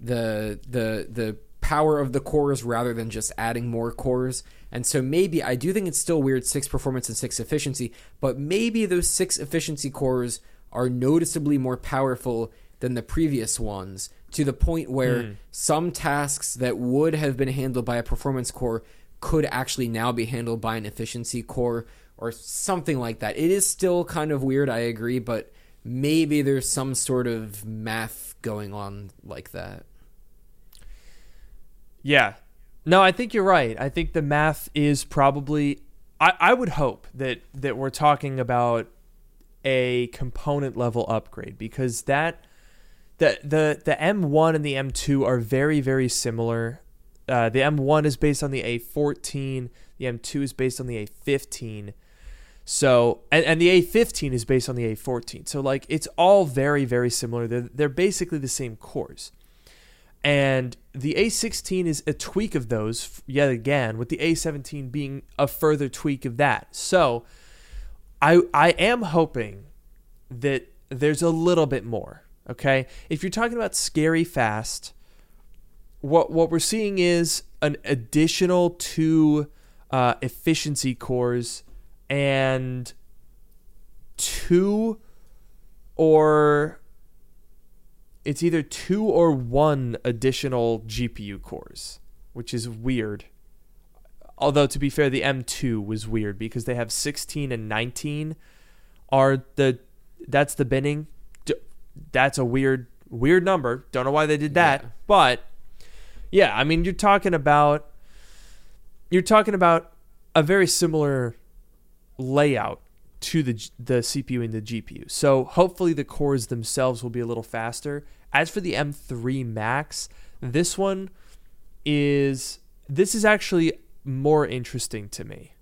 the the the power of the cores rather than just adding more cores. And so maybe I do think it's still weird six performance and six efficiency, but maybe those six efficiency cores are noticeably more powerful than the previous ones to the point where mm. some tasks that would have been handled by a performance core could actually now be handled by an efficiency core or something like that. It is still kind of weird, I agree, but maybe there's some sort of math going on like that. Yeah. No, I think you're right. I think the math is probably I, I would hope that that we're talking about a component level upgrade because that the the the M1 and the M2 are very very similar. Uh, the M1 is based on the A14. The M2 is based on the A15. So and, and the A15 is based on the A14. So like it's all very very similar. They're, they're basically the same cores. And the A16 is a tweak of those yet again, with the A17 being a further tweak of that. So I I am hoping that there's a little bit more. Okay, if you're talking about scary fast, what what we're seeing is an additional two uh, efficiency cores and two or it's either two or one additional GPU cores, which is weird. Although to be fair, the M2 was weird because they have 16 and 19 are the that's the binning that's a weird weird number. Don't know why they did that, yeah. but yeah, I mean you're talking about you're talking about a very similar layout to the the CPU and the GPU. So hopefully the cores themselves will be a little faster. As for the M3 Max, this one is this is actually more interesting to me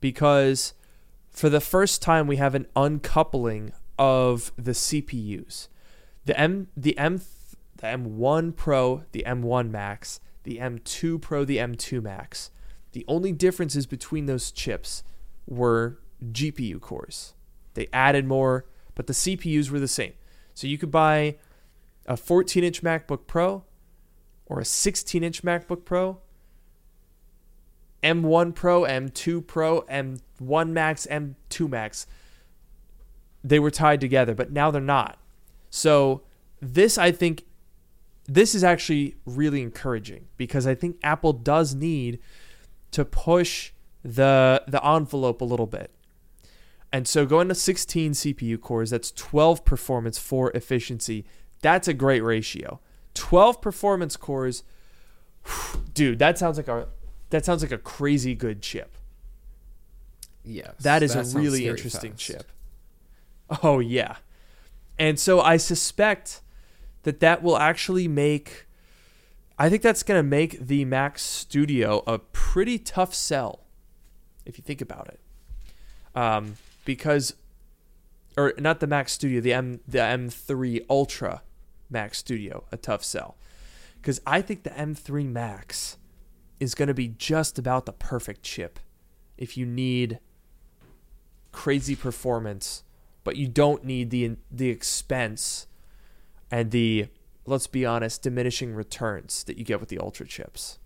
because for the first time we have an uncoupling of the CPUs. The M the M the M1 Pro, the M1 Max, the M2 Pro, the M2 Max. The only differences between those chips were GPU cores. They added more, but the CPUs were the same. So you could buy a 14 inch MacBook Pro or a 16 inch MacBook Pro, M1 Pro, M2 Pro, M1 Max, M2 Max they were tied together, but now they're not. So this I think this is actually really encouraging because I think Apple does need to push the the envelope a little bit. And so going to 16 CPU cores, that's 12 performance four efficiency. That's a great ratio. 12 performance cores, dude, that sounds like a that sounds like a crazy good chip. Yes. That is that a really interesting fast. chip. Oh, yeah. And so I suspect that that will actually make. I think that's going to make the Mac Studio a pretty tough sell if you think about it. um, because, or not the Mac Studio, the M the M3 Ultra Mac Studio, a tough sell, because I think the M3 Max is going to be just about the perfect chip if you need crazy performance, but you don't need the the expense and the let's be honest diminishing returns that you get with the ultra chips.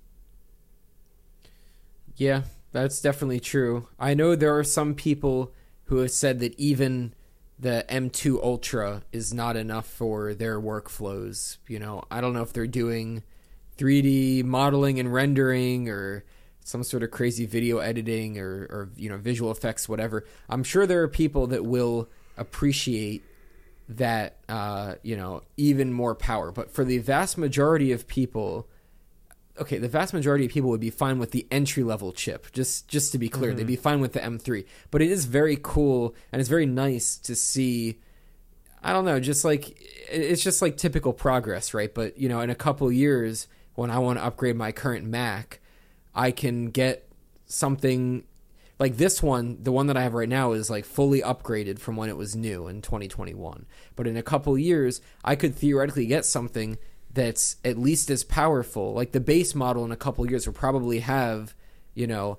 Yeah, that's definitely true. I know there are some people who have said that even the M2 Ultra is not enough for their workflows. You know, I don't know if they're doing 3D modeling and rendering or some sort of crazy video editing or, or you know visual effects whatever i'm sure there are people that will appreciate that uh, you know even more power but for the vast majority of people okay the vast majority of people would be fine with the entry level chip just just to be clear mm-hmm. they'd be fine with the m3 but it is very cool and it's very nice to see i don't know just like it's just like typical progress right but you know in a couple years when i want to upgrade my current mac I can get something like this one, the one that I have right now is like fully upgraded from when it was new in 2021. But in a couple years, I could theoretically get something that's at least as powerful. Like the base model in a couple years will probably have, you know,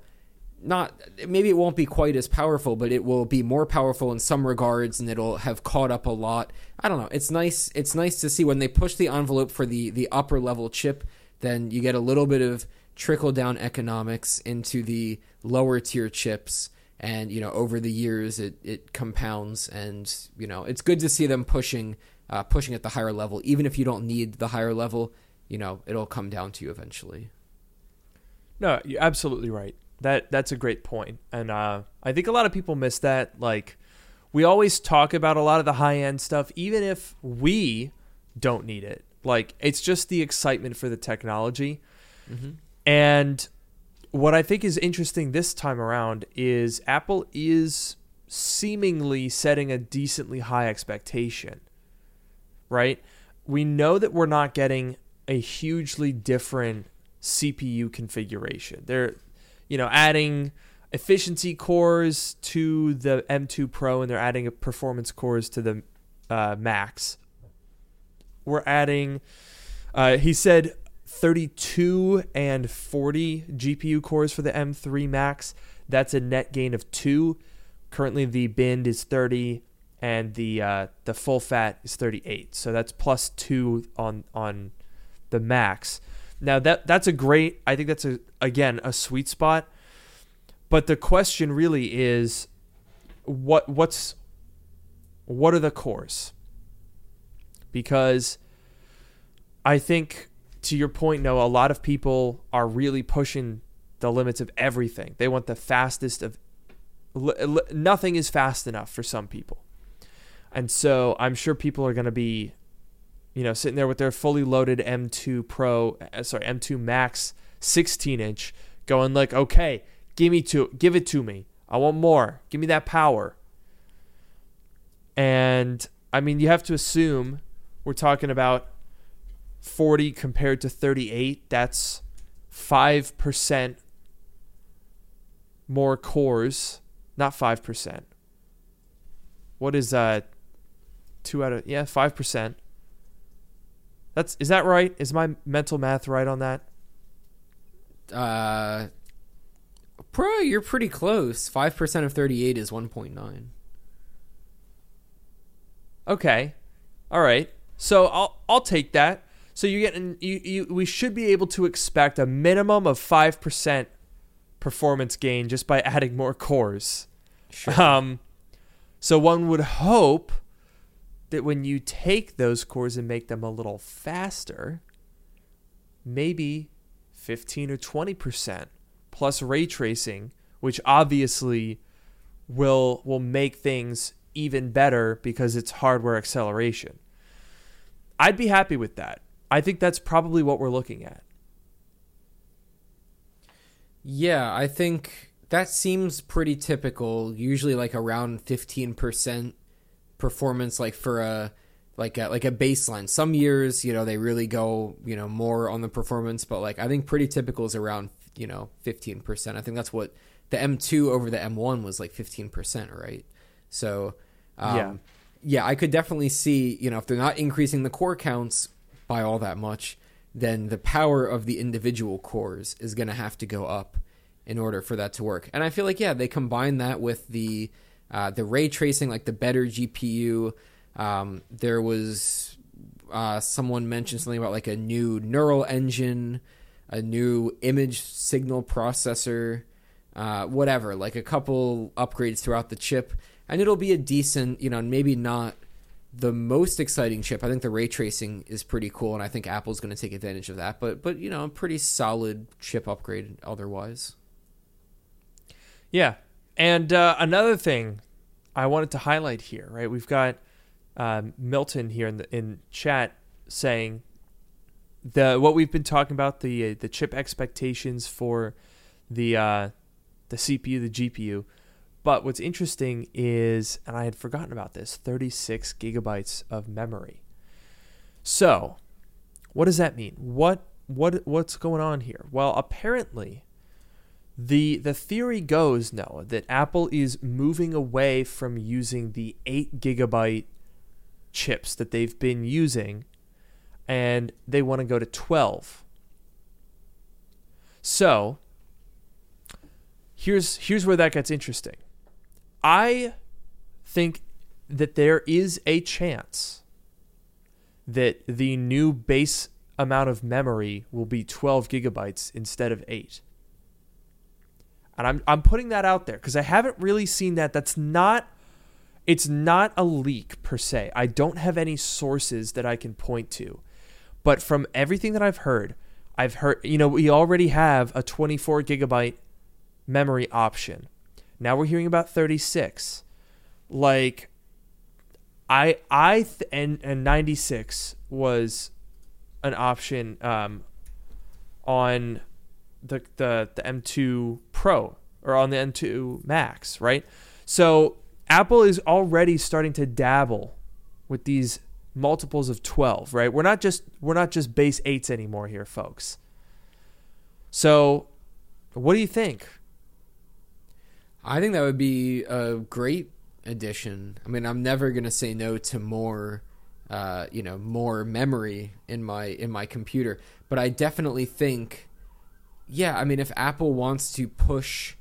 not maybe it won't be quite as powerful, but it will be more powerful in some regards and it'll have caught up a lot. I don't know. It's nice it's nice to see when they push the envelope for the the upper level chip, then you get a little bit of trickle down economics into the lower tier chips and you know over the years it, it compounds and you know it's good to see them pushing uh, pushing at the higher level. Even if you don't need the higher level you know it'll come down to you eventually. No you're absolutely right. That that's a great point. And uh, i think a lot of people miss that. Like we always talk about a lot of the high end stuff even if we don't need it. Like it's just the excitement for the technology. Mm-hmm. And what I think is interesting this time around is Apple is seemingly setting a decently high expectation, right? We know that we're not getting a hugely different CPU configuration. They're, you know, adding efficiency cores to the M2 Pro and they're adding performance cores to the uh, Max. We're adding, uh, he said, 32 and 40 GPU cores for the M3 Max. That's a net gain of two. Currently, the bind is 30 and the uh, the full fat is 38. So that's plus two on on the Max. Now that that's a great. I think that's a again a sweet spot. But the question really is, what what's what are the cores? Because I think to your point, Noah, a lot of people are really pushing the limits of everything. They want the fastest of nothing is fast enough for some people. And so I'm sure people are going to be you know sitting there with their fully loaded M2 Pro uh, sorry, M2 Max 16 inch going like, "Okay, give me to give it to me. I want more. Give me that power." And I mean, you have to assume we're talking about 40 compared to 38, that's 5% more cores. Not 5%. What is uh 2 out of yeah, 5%. That's is that right? Is my mental math right on that? Uh bro, you're pretty close. 5% of 38 is 1.9. Okay. All right. So I'll I'll take that. So you get you, you we should be able to expect a minimum of five percent performance gain just by adding more cores. Sure. Um, so one would hope that when you take those cores and make them a little faster, maybe 15 or 20% plus ray tracing, which obviously will will make things even better because it's hardware acceleration. I'd be happy with that. I think that's probably what we're looking at. Yeah, I think that seems pretty typical. Usually, like around fifteen percent performance, like for a like a, like a baseline. Some years, you know, they really go you know more on the performance, but like I think pretty typical is around you know fifteen percent. I think that's what the M2 over the M1 was like 15%, right? So, um, Yeah. yeah, I could definitely see, you know, if they're not increasing the core counts by all that much, then the power of the individual cores is going to have to go up in order for that to work. And I feel like, yeah, they combine that with the uh, the ray tracing, like the better GPU. Um, there was uh, someone mentioned something about like a new neural engine, a new image signal processor, uh, whatever, like a couple upgrades throughout the chip, and it'll be a decent, you know, maybe not the most exciting chip. I think the ray tracing is pretty cool, and I think Apple's going to take advantage of that. But but you know, a pretty solid chip upgrade otherwise. Yeah. And uh, another thing I wanted to highlight here, right? We've got um, Milton here in the in chat saying the what we've been talking about the uh, the chip expectations for the uh, the CPU, the GPU. But what's interesting is, and I had forgotten about this, 36 gigabytes of memory. So, what does that mean? What what what's going on here? Well, apparently, the the theory goes Noah that Apple is moving away from using the 8 gigabyte chips that they've been using and they want to go to 12. So, here's here's where that gets interesting. I think that there is a chance that the new base amount of memory will be 12 gigabytes instead of 8. And I'm I'm putting that out there cuz I haven't really seen that that's not it's not a leak per se. I don't have any sources that I can point to. But from everything that I've heard, I've heard you know, we already have a 24 gigabyte memory option. Now we're hearing about 36. Like I I th- and and 96 was an option um on the the the M2 Pro or on the M2 Max, right? So Apple is already starting to dabble with these multiples of 12, right? We're not just we're not just base 8s anymore here, folks. So, what do you think? I think that would be a great addition. I mean, I'm never gonna say no to more, uh, you know, more memory in my in my computer. But I definitely think, yeah. I mean, if Apple wants to push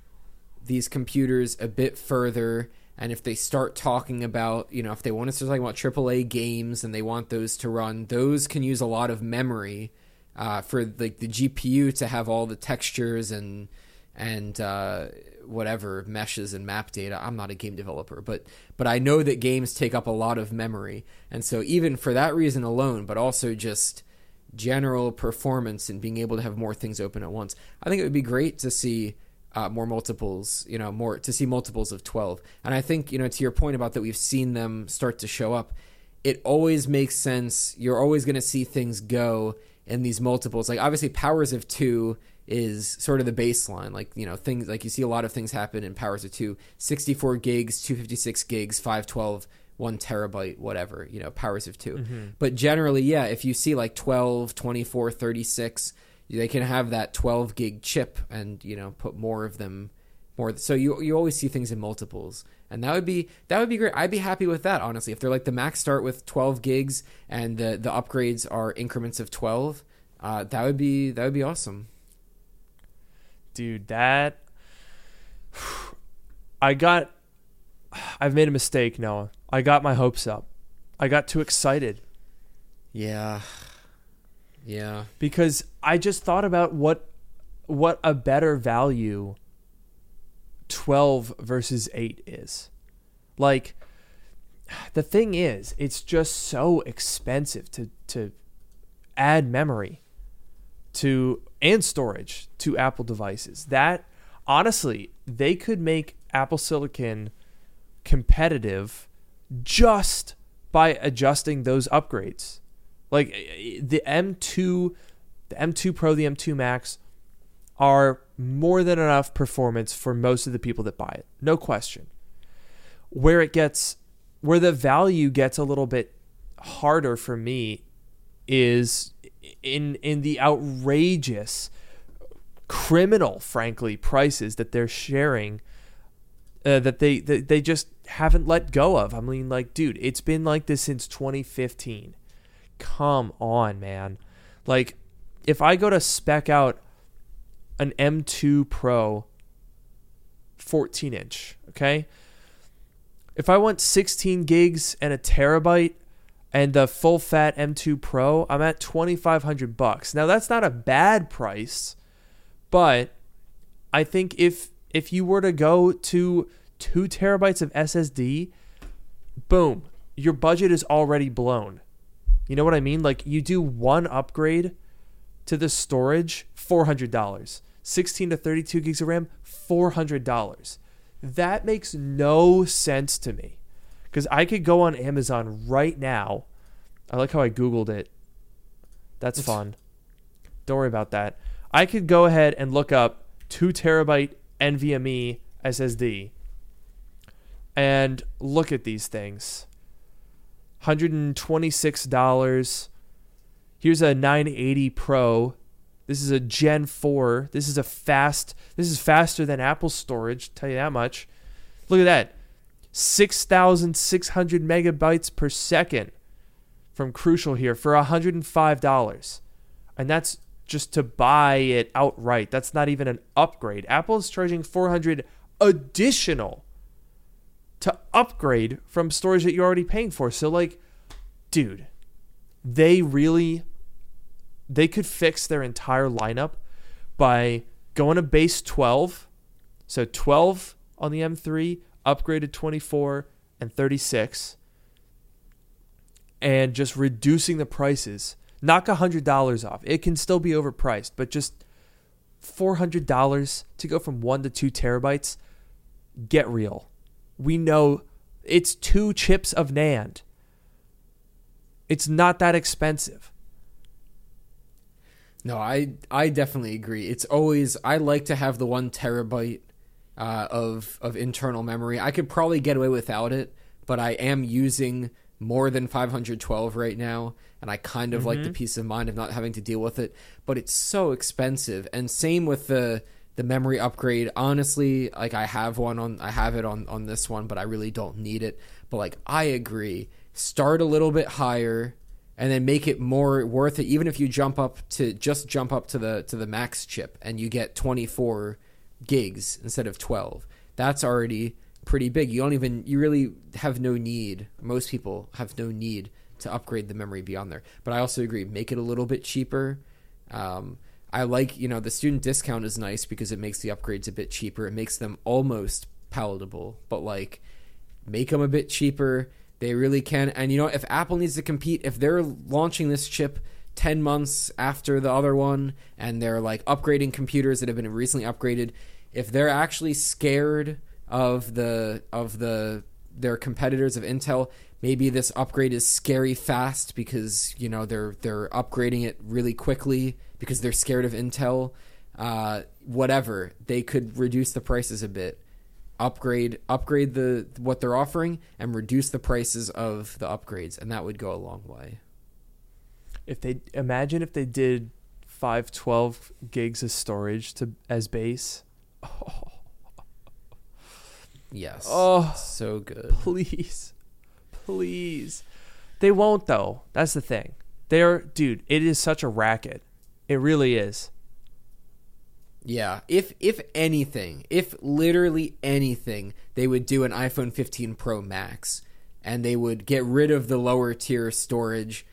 these computers a bit further, and if they start talking about, you know, if they want to start talking about AAA games and they want those to run, those can use a lot of memory uh, for like the GPU to have all the textures and and uh, whatever meshes and map data. I'm not a game developer, but but I know that games take up a lot of memory, and so even for that reason alone, but also just general performance and being able to have more things open at once, I think it would be great to see. Uh, more multiples, you know, more to see multiples of 12. And I think, you know, to your point about that, we've seen them start to show up. It always makes sense. You're always going to see things go in these multiples. Like, obviously, powers of two is sort of the baseline. Like, you know, things like you see a lot of things happen in powers of two 64 gigs, 256 gigs, 512, one terabyte, whatever, you know, powers of 2 But generally, yeah, if you see like 12, 24, 36, they can have that 12 gig chip and, you know, put more of them more so you you always see things in multiples. And that would be that would be great. I'd be happy with that honestly. If they're like the max start with 12 gigs and the the upgrades are increments of 12 uh, that would be that would be awesome. Dude that i got i've made a mistake noah i got my hopes up. I got too excited. Yeah. Yeah. Because i just thought about what what a better value 12 versus 8 is. Like the thing is it's just so expensive to to add memory to and storage to Apple devices. That honestly, they could make Apple Silicon competitive just by adjusting those upgrades. Like eh, eh, the M2, the M2 Pro, the M2 Max are more than enough performance for most of the people that buy it. No question. Where it gets where the value gets a little bit harder for me is in in the outrageous criminal, frankly, prices that they're sharing uh, that they, they they just haven't let go of. I mean, like, dude, it's been like this since 2015. Come on, man. Like, if I go to spec out an M2 Pro 14 inch, okay? If I want 16 gigs and a terabyte and the full fat M2 Pro, I'm at 2500 bucks. Now that's not a bad price, but I think if if you were to go to 2 terabytes of SSD, boom, your budget is already blown. You know what I mean? Like you do one upgrade to the storage, $400. 16 to 32 gigs of RAM, $400. That makes no sense to me. Because I could go on Amazon right now. I like how I Googled it. That's fun. Don't worry about that. I could go ahead and look up 2 terabyte NVMe SSD and look at these things. $126. Here's a 980 Pro. This is a Gen 4. This is a fast. This is faster than Apple storage, tell you that much. Look at that. 6,600 megabytes per second from Crucial here for $105. And that's just to buy it outright. That's not even an upgrade. Apple is charging 400 additional to upgrade from storage that you're already paying for. So like, dude, they really they could fix their entire lineup by going to base 12. So 12 on the M3, upgraded 24 and 36 and just reducing the prices. Knock $100 off. It can still be overpriced, but just $400 to go from 1 to 2 terabytes. Get real. We know it's two chips of NAND. It's not that expensive. No, I I definitely agree. It's always I like to have the one terabyte uh, of of internal memory. I could probably get away without it, but I am using more than 512 right now, and I kind of mm-hmm. like the mm-hmm. peace of mind of not having to deal with it. But it's so expensive, and same with the the memory upgrade. Honestly, like I have one on I have it on on this one, but I really don't need it. But like I agree, start a little bit higher and then make it more worth it. Even if you jump up to just jump up to the to the max chip and you get 24 gigs instead of 12 that's already pretty big. You don't even you really have no need most people have no need to upgrade the memory beyond there. But i also agree make it a little bit cheaper. Um, i like you know the student discount is nice because it makes the upgrades a bit cheaper. It makes them almost palatable but like make them a bit cheaper. They really can. And you know, if Apple needs to compete, if they're launching this chip 10 months after the other one and they're like upgrading computers that have been recently upgraded, if they're actually scared of the of the their competitors of Intel, maybe this upgrade is scary fast because, you know, they're they're upgrading it really quickly because they're scared of Intel. Uh, whatever, they could reduce the prices a bit. Upgrade upgrade the what they're offering and reduce the prices of the upgrades and that would go a long way. If they imagine if they did 512 gigs of storage to as base. Oh. yes. Oh so good. please please. They won't though. That's the thing. They're dude it is such a racket it really is yeah, if if anything, if literally anything, they would do an iPhone 15 Pro Max and they would get rid of the lower tier storage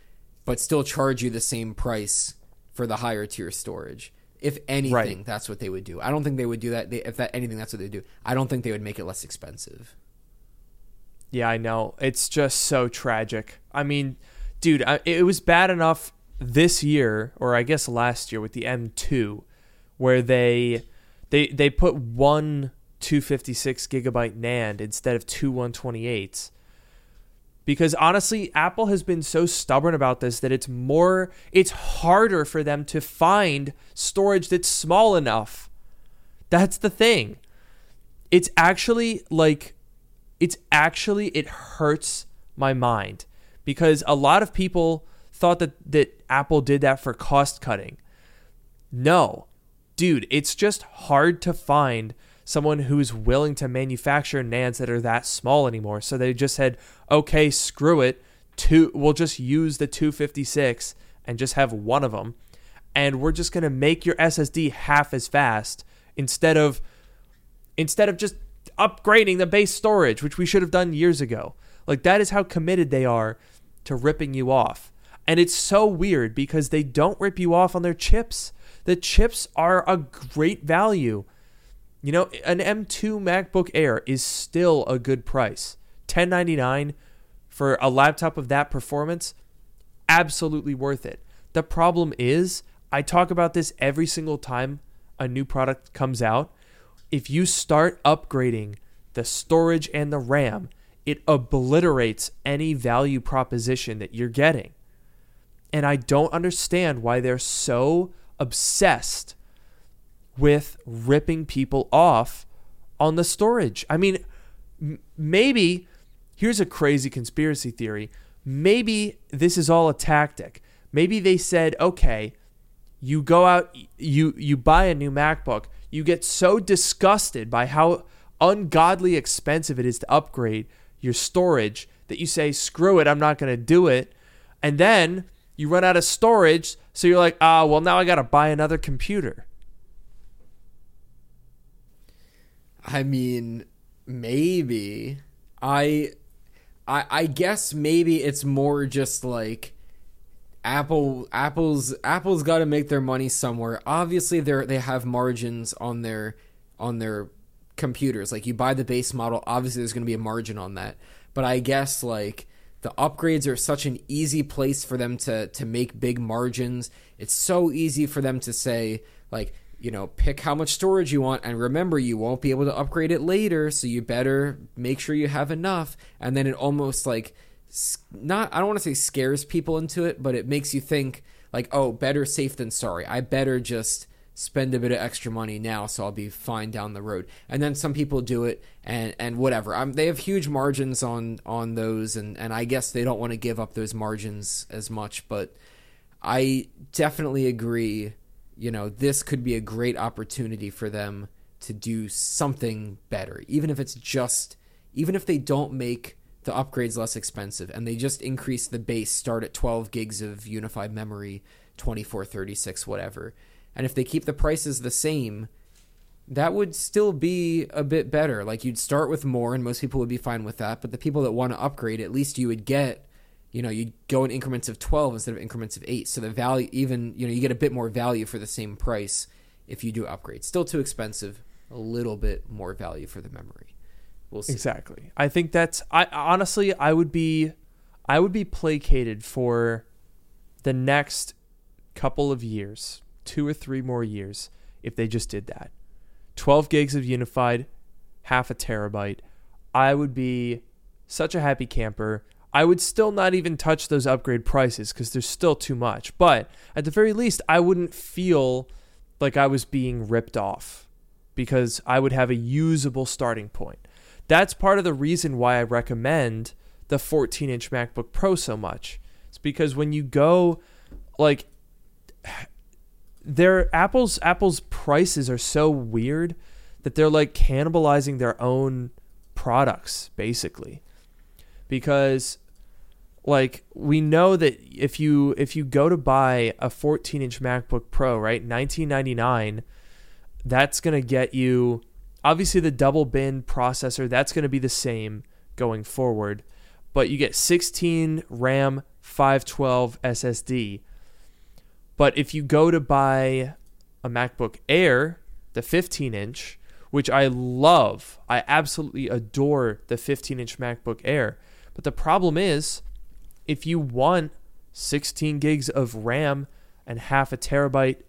but still charge you the same price for the higher tier storage. If anything, right. that's what they would do. I don't think they would do that. They, if that anything, that's what they do. I don't think they would make it less expensive. Yeah, I know. It's just so tragic. I mean, dude, it was bad enough this year, or I guess last year, with the M2 where they they they put one 256 gigabyte NAND instead of two 128s. Because honestly, Apple has been so stubborn about this that it's more it's harder for them to find storage that's small enough. That's the thing. It's actually like it's actually it hurts my mind because a lot of people thought that that Apple did that for cost cutting. No dude, it's just hard to find someone who's willing to manufacture NANDs that are that small anymore. So they just said, okay, screw it. Two, we'll just use the 256 and just have one of them. And we're just going to make your SSD half as fast instead of instead of just upgrading the base storage, which we should have done years ago. Like that is how committed they are to ripping you off. And it's so weird because they don't rip you off on their chips. The chips are a great value. You know, an M2 MacBook Air is still a good price. 1099 for a laptop of that performance, absolutely worth it. The problem is, I talk about this every single time a new product comes out. If you start upgrading the storage and the RAM, it obliterates any value proposition that you're getting. And I don't understand why they're so obsessed with ripping people off on the storage. I mean, m- maybe here's a crazy conspiracy theory. Maybe this is all a tactic. Maybe they said, "Okay, you go out you you buy a new MacBook, you get so disgusted by how ungodly expensive it is to upgrade your storage that you say, "Screw it, I'm not going to do it." And then you run out of storage, so you're like, "Ah, well now I got to buy another computer." I mean, maybe I, I, I guess maybe it's more just like Apple. Apple's Apple's got to make their money somewhere. Obviously, they they have margins on their on their computers. Like you buy the base model, obviously there's going to be a margin on that. But I guess like the upgrades are such an easy place for them to to make big margins. It's so easy for them to say like you know, pick how much storage you want, and remember, you won't be able to upgrade it later, so you better make sure you have enough. And then it almost like not, I don't want to say scares people into it, but it makes you think, like, oh, better safe than sorry. I better just spend a bit of extra money now, so I'll be fine down the road. And then some people do it, and and whatever. Um, they have huge margins on on those, and and I guess they don't want to give up those margins as much, but I definitely agree you know, this could be a great opportunity for them to do something better, even if it's just, even if they don't make the upgrades less expensive and they just increase the base, start at 12 gigs of unified memory, 24, 36, whatever. And if they keep the prices the same, that would still be a bit better. Like you'd start with more, and most people would be fine with that. But the people that want to upgrade, at least you would get you know you go in increments of 12 instead of increments of 8 so the value even you know you get a bit more value for the same price if you do upgrade. Still too expensive a little bit more value for the memory. We'll see. Exactly. I think that's i honestly i would be i would be placated for the next couple of years two or three more years if they just did that 12 gigs of unified half a terabyte i would be such a happy camper I would still not even touch those upgrade prices because there's still too much. But at the very least, I wouldn't feel like I was being ripped off because I would have a usable starting point. That's part of the reason why I recommend the 14 inch MacBook Pro so much. It's because when you go, like, their Apple's Apple's prices are so weird that they're like cannibalizing their own products basically because like we know that if you if you go to buy a 14 inch MacBook Pro, right, 1999, that's gonna get you obviously the double bin processor. That's gonna be the same going forward, but you get 16 RAM, 512 SSD. But if you go to buy a MacBook Air, the 15 inch, which I love, I absolutely adore the 15 inch MacBook Air. But the problem is if you want 16 gigs of RAM and half a terabyte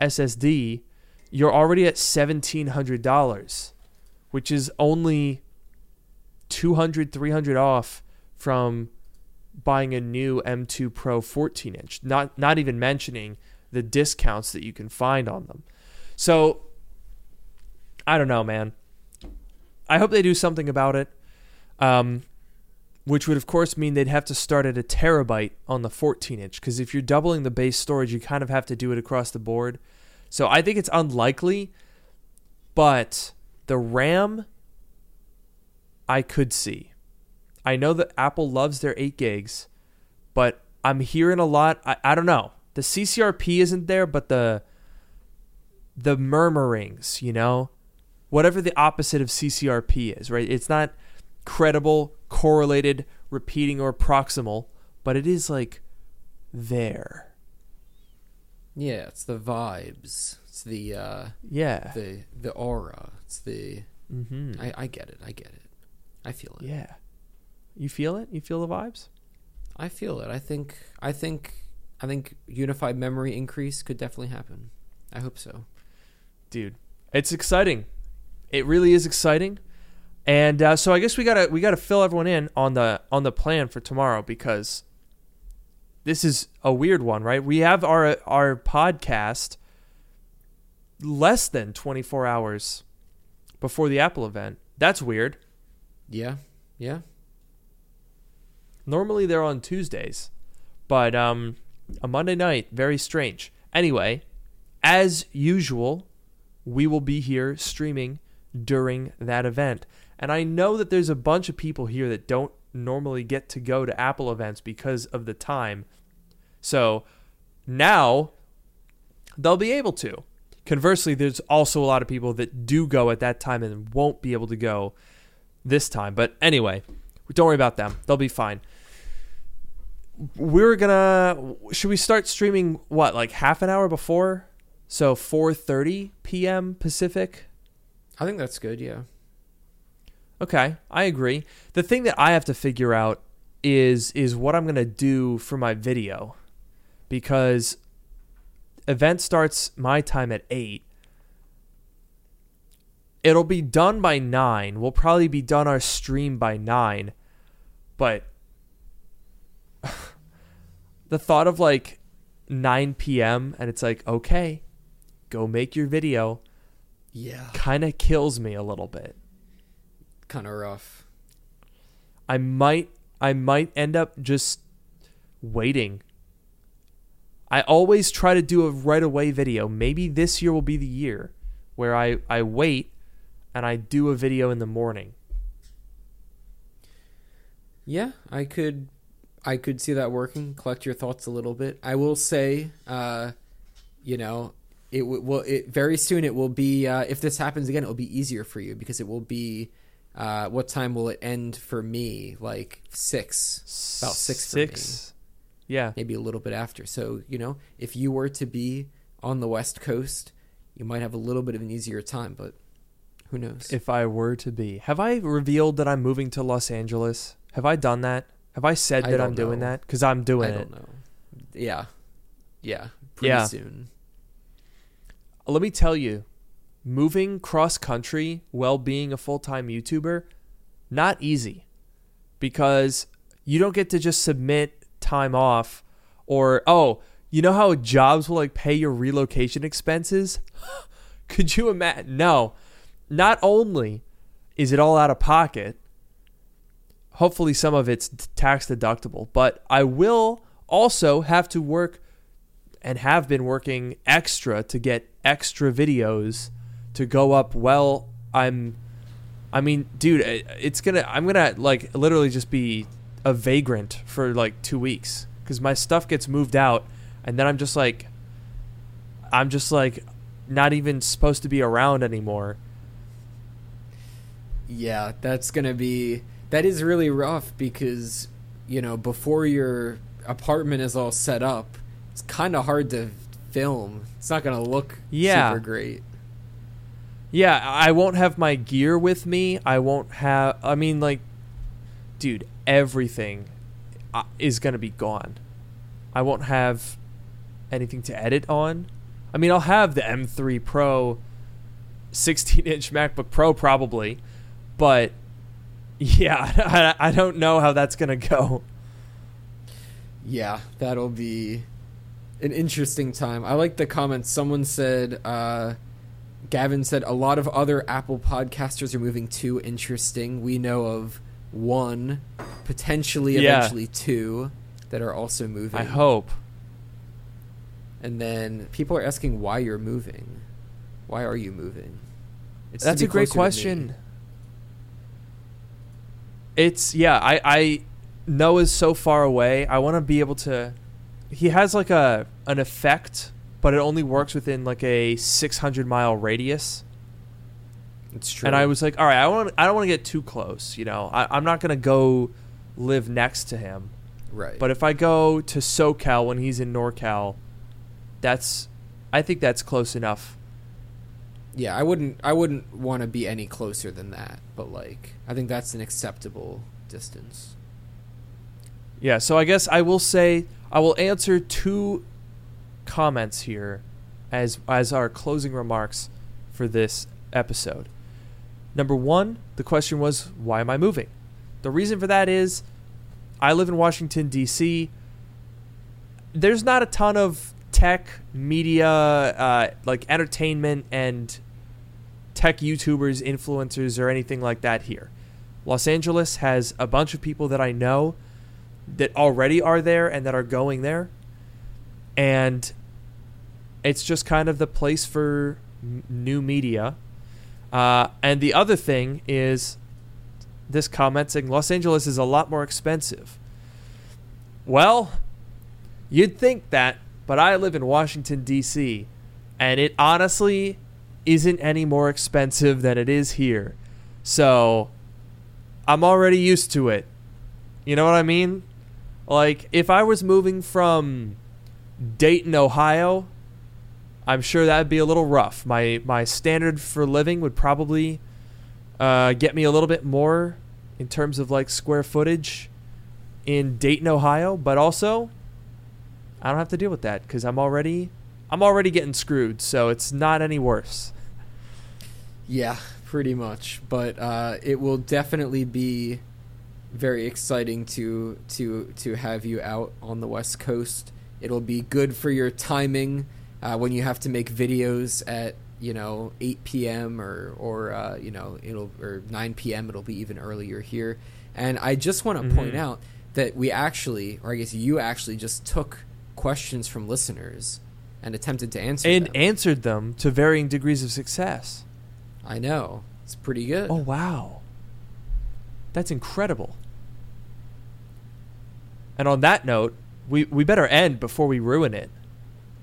SSD, you're already at $1,700, which is only 200, 300 off from buying a new M2 Pro 14 inch, not, not even mentioning the discounts that you can find on them. So, I don't know, man. I hope they do something about it. Um, which would of course mean they'd have to start at a terabyte on the 14 inch because if you're doubling the base storage you kind of have to do it across the board So I think it's unlikely, but the RAM I could see. I know that Apple loves their 8 gigs, but I'm hearing a lot. I, I don't know. The CCRP isn't there, but the the murmurings, you know, whatever the opposite of CCRP is, right? It's not credible, correlated, repeating, or proximal, but it is like there. Yeah, it's the vibes. It's the uh Yeah. the the aura. It's the Mm-hmm. I, I get it. I get it. I feel it. Yeah. You feel it? You feel the vibes? I feel it. I think I think I think unified memory increase could definitely happen. I hope so. dude it's exciting it really is exciting and uh, so i guess we gotta we gotta fill everyone in on the on the plan for tomorrow because this is a weird one right we have our our podcast less than 24 hours before the apple event that's weird Yeah. Yeah. Normally they're on tuesdays but um a monday night very strange anyway as usual we will be here streaming during that event. And I know that there's a bunch of people here that don't normally get to go to Apple events because of the time. So now they'll be able to. Conversely, there's also a lot of people that do go at that time and won't be able to go this time. But anyway, don't worry about them. They'll be fine. We're gonna. Should we start streaming what, like half an hour before? So 4:30 p.m. Pacific. I think that's good, yeah. Okay, I agree. The thing that I have to figure out is is what I'm to do for my video because event starts my time at 8. It'll be done by 9. We'll probably be done our stream by 9. But the thought of like 9 p.m. and it's like, okay, go make your video Yeah. kind of kills me a little bit. Kind of rough. I might I might end up just waiting. I always try to do a right away video. Maybe this year will be the year where I, I wait and I do a video in the morning. Yeah, I could I could see that working. Collect your thoughts a little bit. I will say uh you know, it w- will it very soon it will be uh if this happens again it will be easier for you because it will be uh what time will it end for me? Like 6. About six for me. Six. Yeah. maybe a little bit after. So, you know, if you were to be on the West Coast, you might have a little bit of an easier time, but who knows? If I were to be. Have I revealed that I'm moving to Los Angeles? Have I done that? Have I said I that I'm doing know. that? Because I'm doing I it. don't know. Yeah. Yeah. Pretty Yeah. soon. Uh, let me tell you, moving cross country while being a full time YouTuber, not easy. Because you don't get to just submit time off or oh, you know how jobs will like pay your relocation expenses? Could you imagine? No. Not only is it all out of pocket, hopefully some of it's tax deductible, but I will also have to work and have been working extra to get extra videos to go up. Well i'm i mean dude it's gonna i'm gonna like literally just be a vagrant for like two weeks because my stuff gets moved out and then i'm just like i'm just like not even supposed to be around anymore. Yeah, that's going to be that is really rough because, you know, before your apartment is all set up, it's kind of hard to film. It's not going to look Yeah. super great. Yeah, I won't have my gear with me. I won't have. I mean, like, dude, everything uh, is gonna be gone. I won't have anything to edit on. I mean, I'll have the M3 Pro, 16-inch MacBook Pro probably, but yeah, I, I don't know how that's gonna go. Yeah, that'll be an interesting time. I like the comments. Someone said, uh, Gavin said, a lot of other Apple podcasters are moving too interesting. We know of one, potentially Yeah. eventually two, that are also moving. I hope. And then people are asking why you're moving. Why are you moving? It's That's a great question. It's yeah, I I Noah's so far away. I want to be able to he has like a an effect, but it only works within like a 600 mile radius. It's true. And I was like, all right, I want I don't want to get too close. You know, I, I'm not gonna go live next to him. Right. But if I go to SoCal when he's in NorCal, that's I think that's close enough. Yeah, I wouldn't I wouldn't want to be any closer than that, but like I think that's an acceptable distance. Yeah, so I guess I will say I will answer two comments here as as our closing remarks for this episode. Number 1, the question was why am I moving? The reason for that is I live in Washington D.C. There's not a ton of tech, media, uh, like entertainment and tech YouTubers, influencers, or anything like that here. Los Angeles has a bunch of people that I know that already are there and that are going there. And it's just kind of the place for m- new media. Uh, and the other thing is this comment saying Los Angeles is a lot more expensive. Well, you'd think that, but I live in Washington, D.C., and it honestly isn't any more expensive than it is here. So I'm already used to it. You know what I mean? Like, if I was moving from Dayton, Ohio, I'm sure that'd be a little rough. My my standard for living would probably uh, get me a little bit more in terms of like square footage in Dayton, Ohio, but also I don't have to deal with that because I'm already I'm already getting screwed, so it's not any worse. Yeah, pretty much. But uh, it will definitely be very exciting to to to have you out on the West Coast. It'll be good for your timing uh, when you have to make videos at you know 8 p.m. or or uh, you know it'll or 9 p.m. It'll be even earlier here. And I just want to mm-hmm. point out that we actually, or I guess you actually, just took questions from listeners and attempted to answer and them. answered them to varying degrees of success. I know it's pretty good. Oh wow, that's incredible. And on that note, we we better end before we ruin it.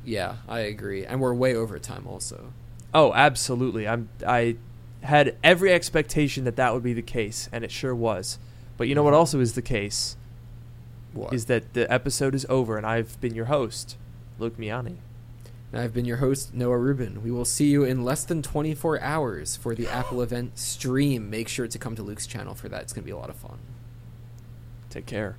Yeah, I agree, and we're way over time also. Oh, absolutely. I'm I had every expectation that that would be the case, and it sure was. But you know what mm-hmm. also is the case? What? Is that the episode is over, and I've been your host, Luke Miani. And I've been your host, Noah Rubin. We will see you in less than 24 hours for the Apple event stream. Make sure to come to Luke's channel for that. It's going to be a lot of fun. Take care.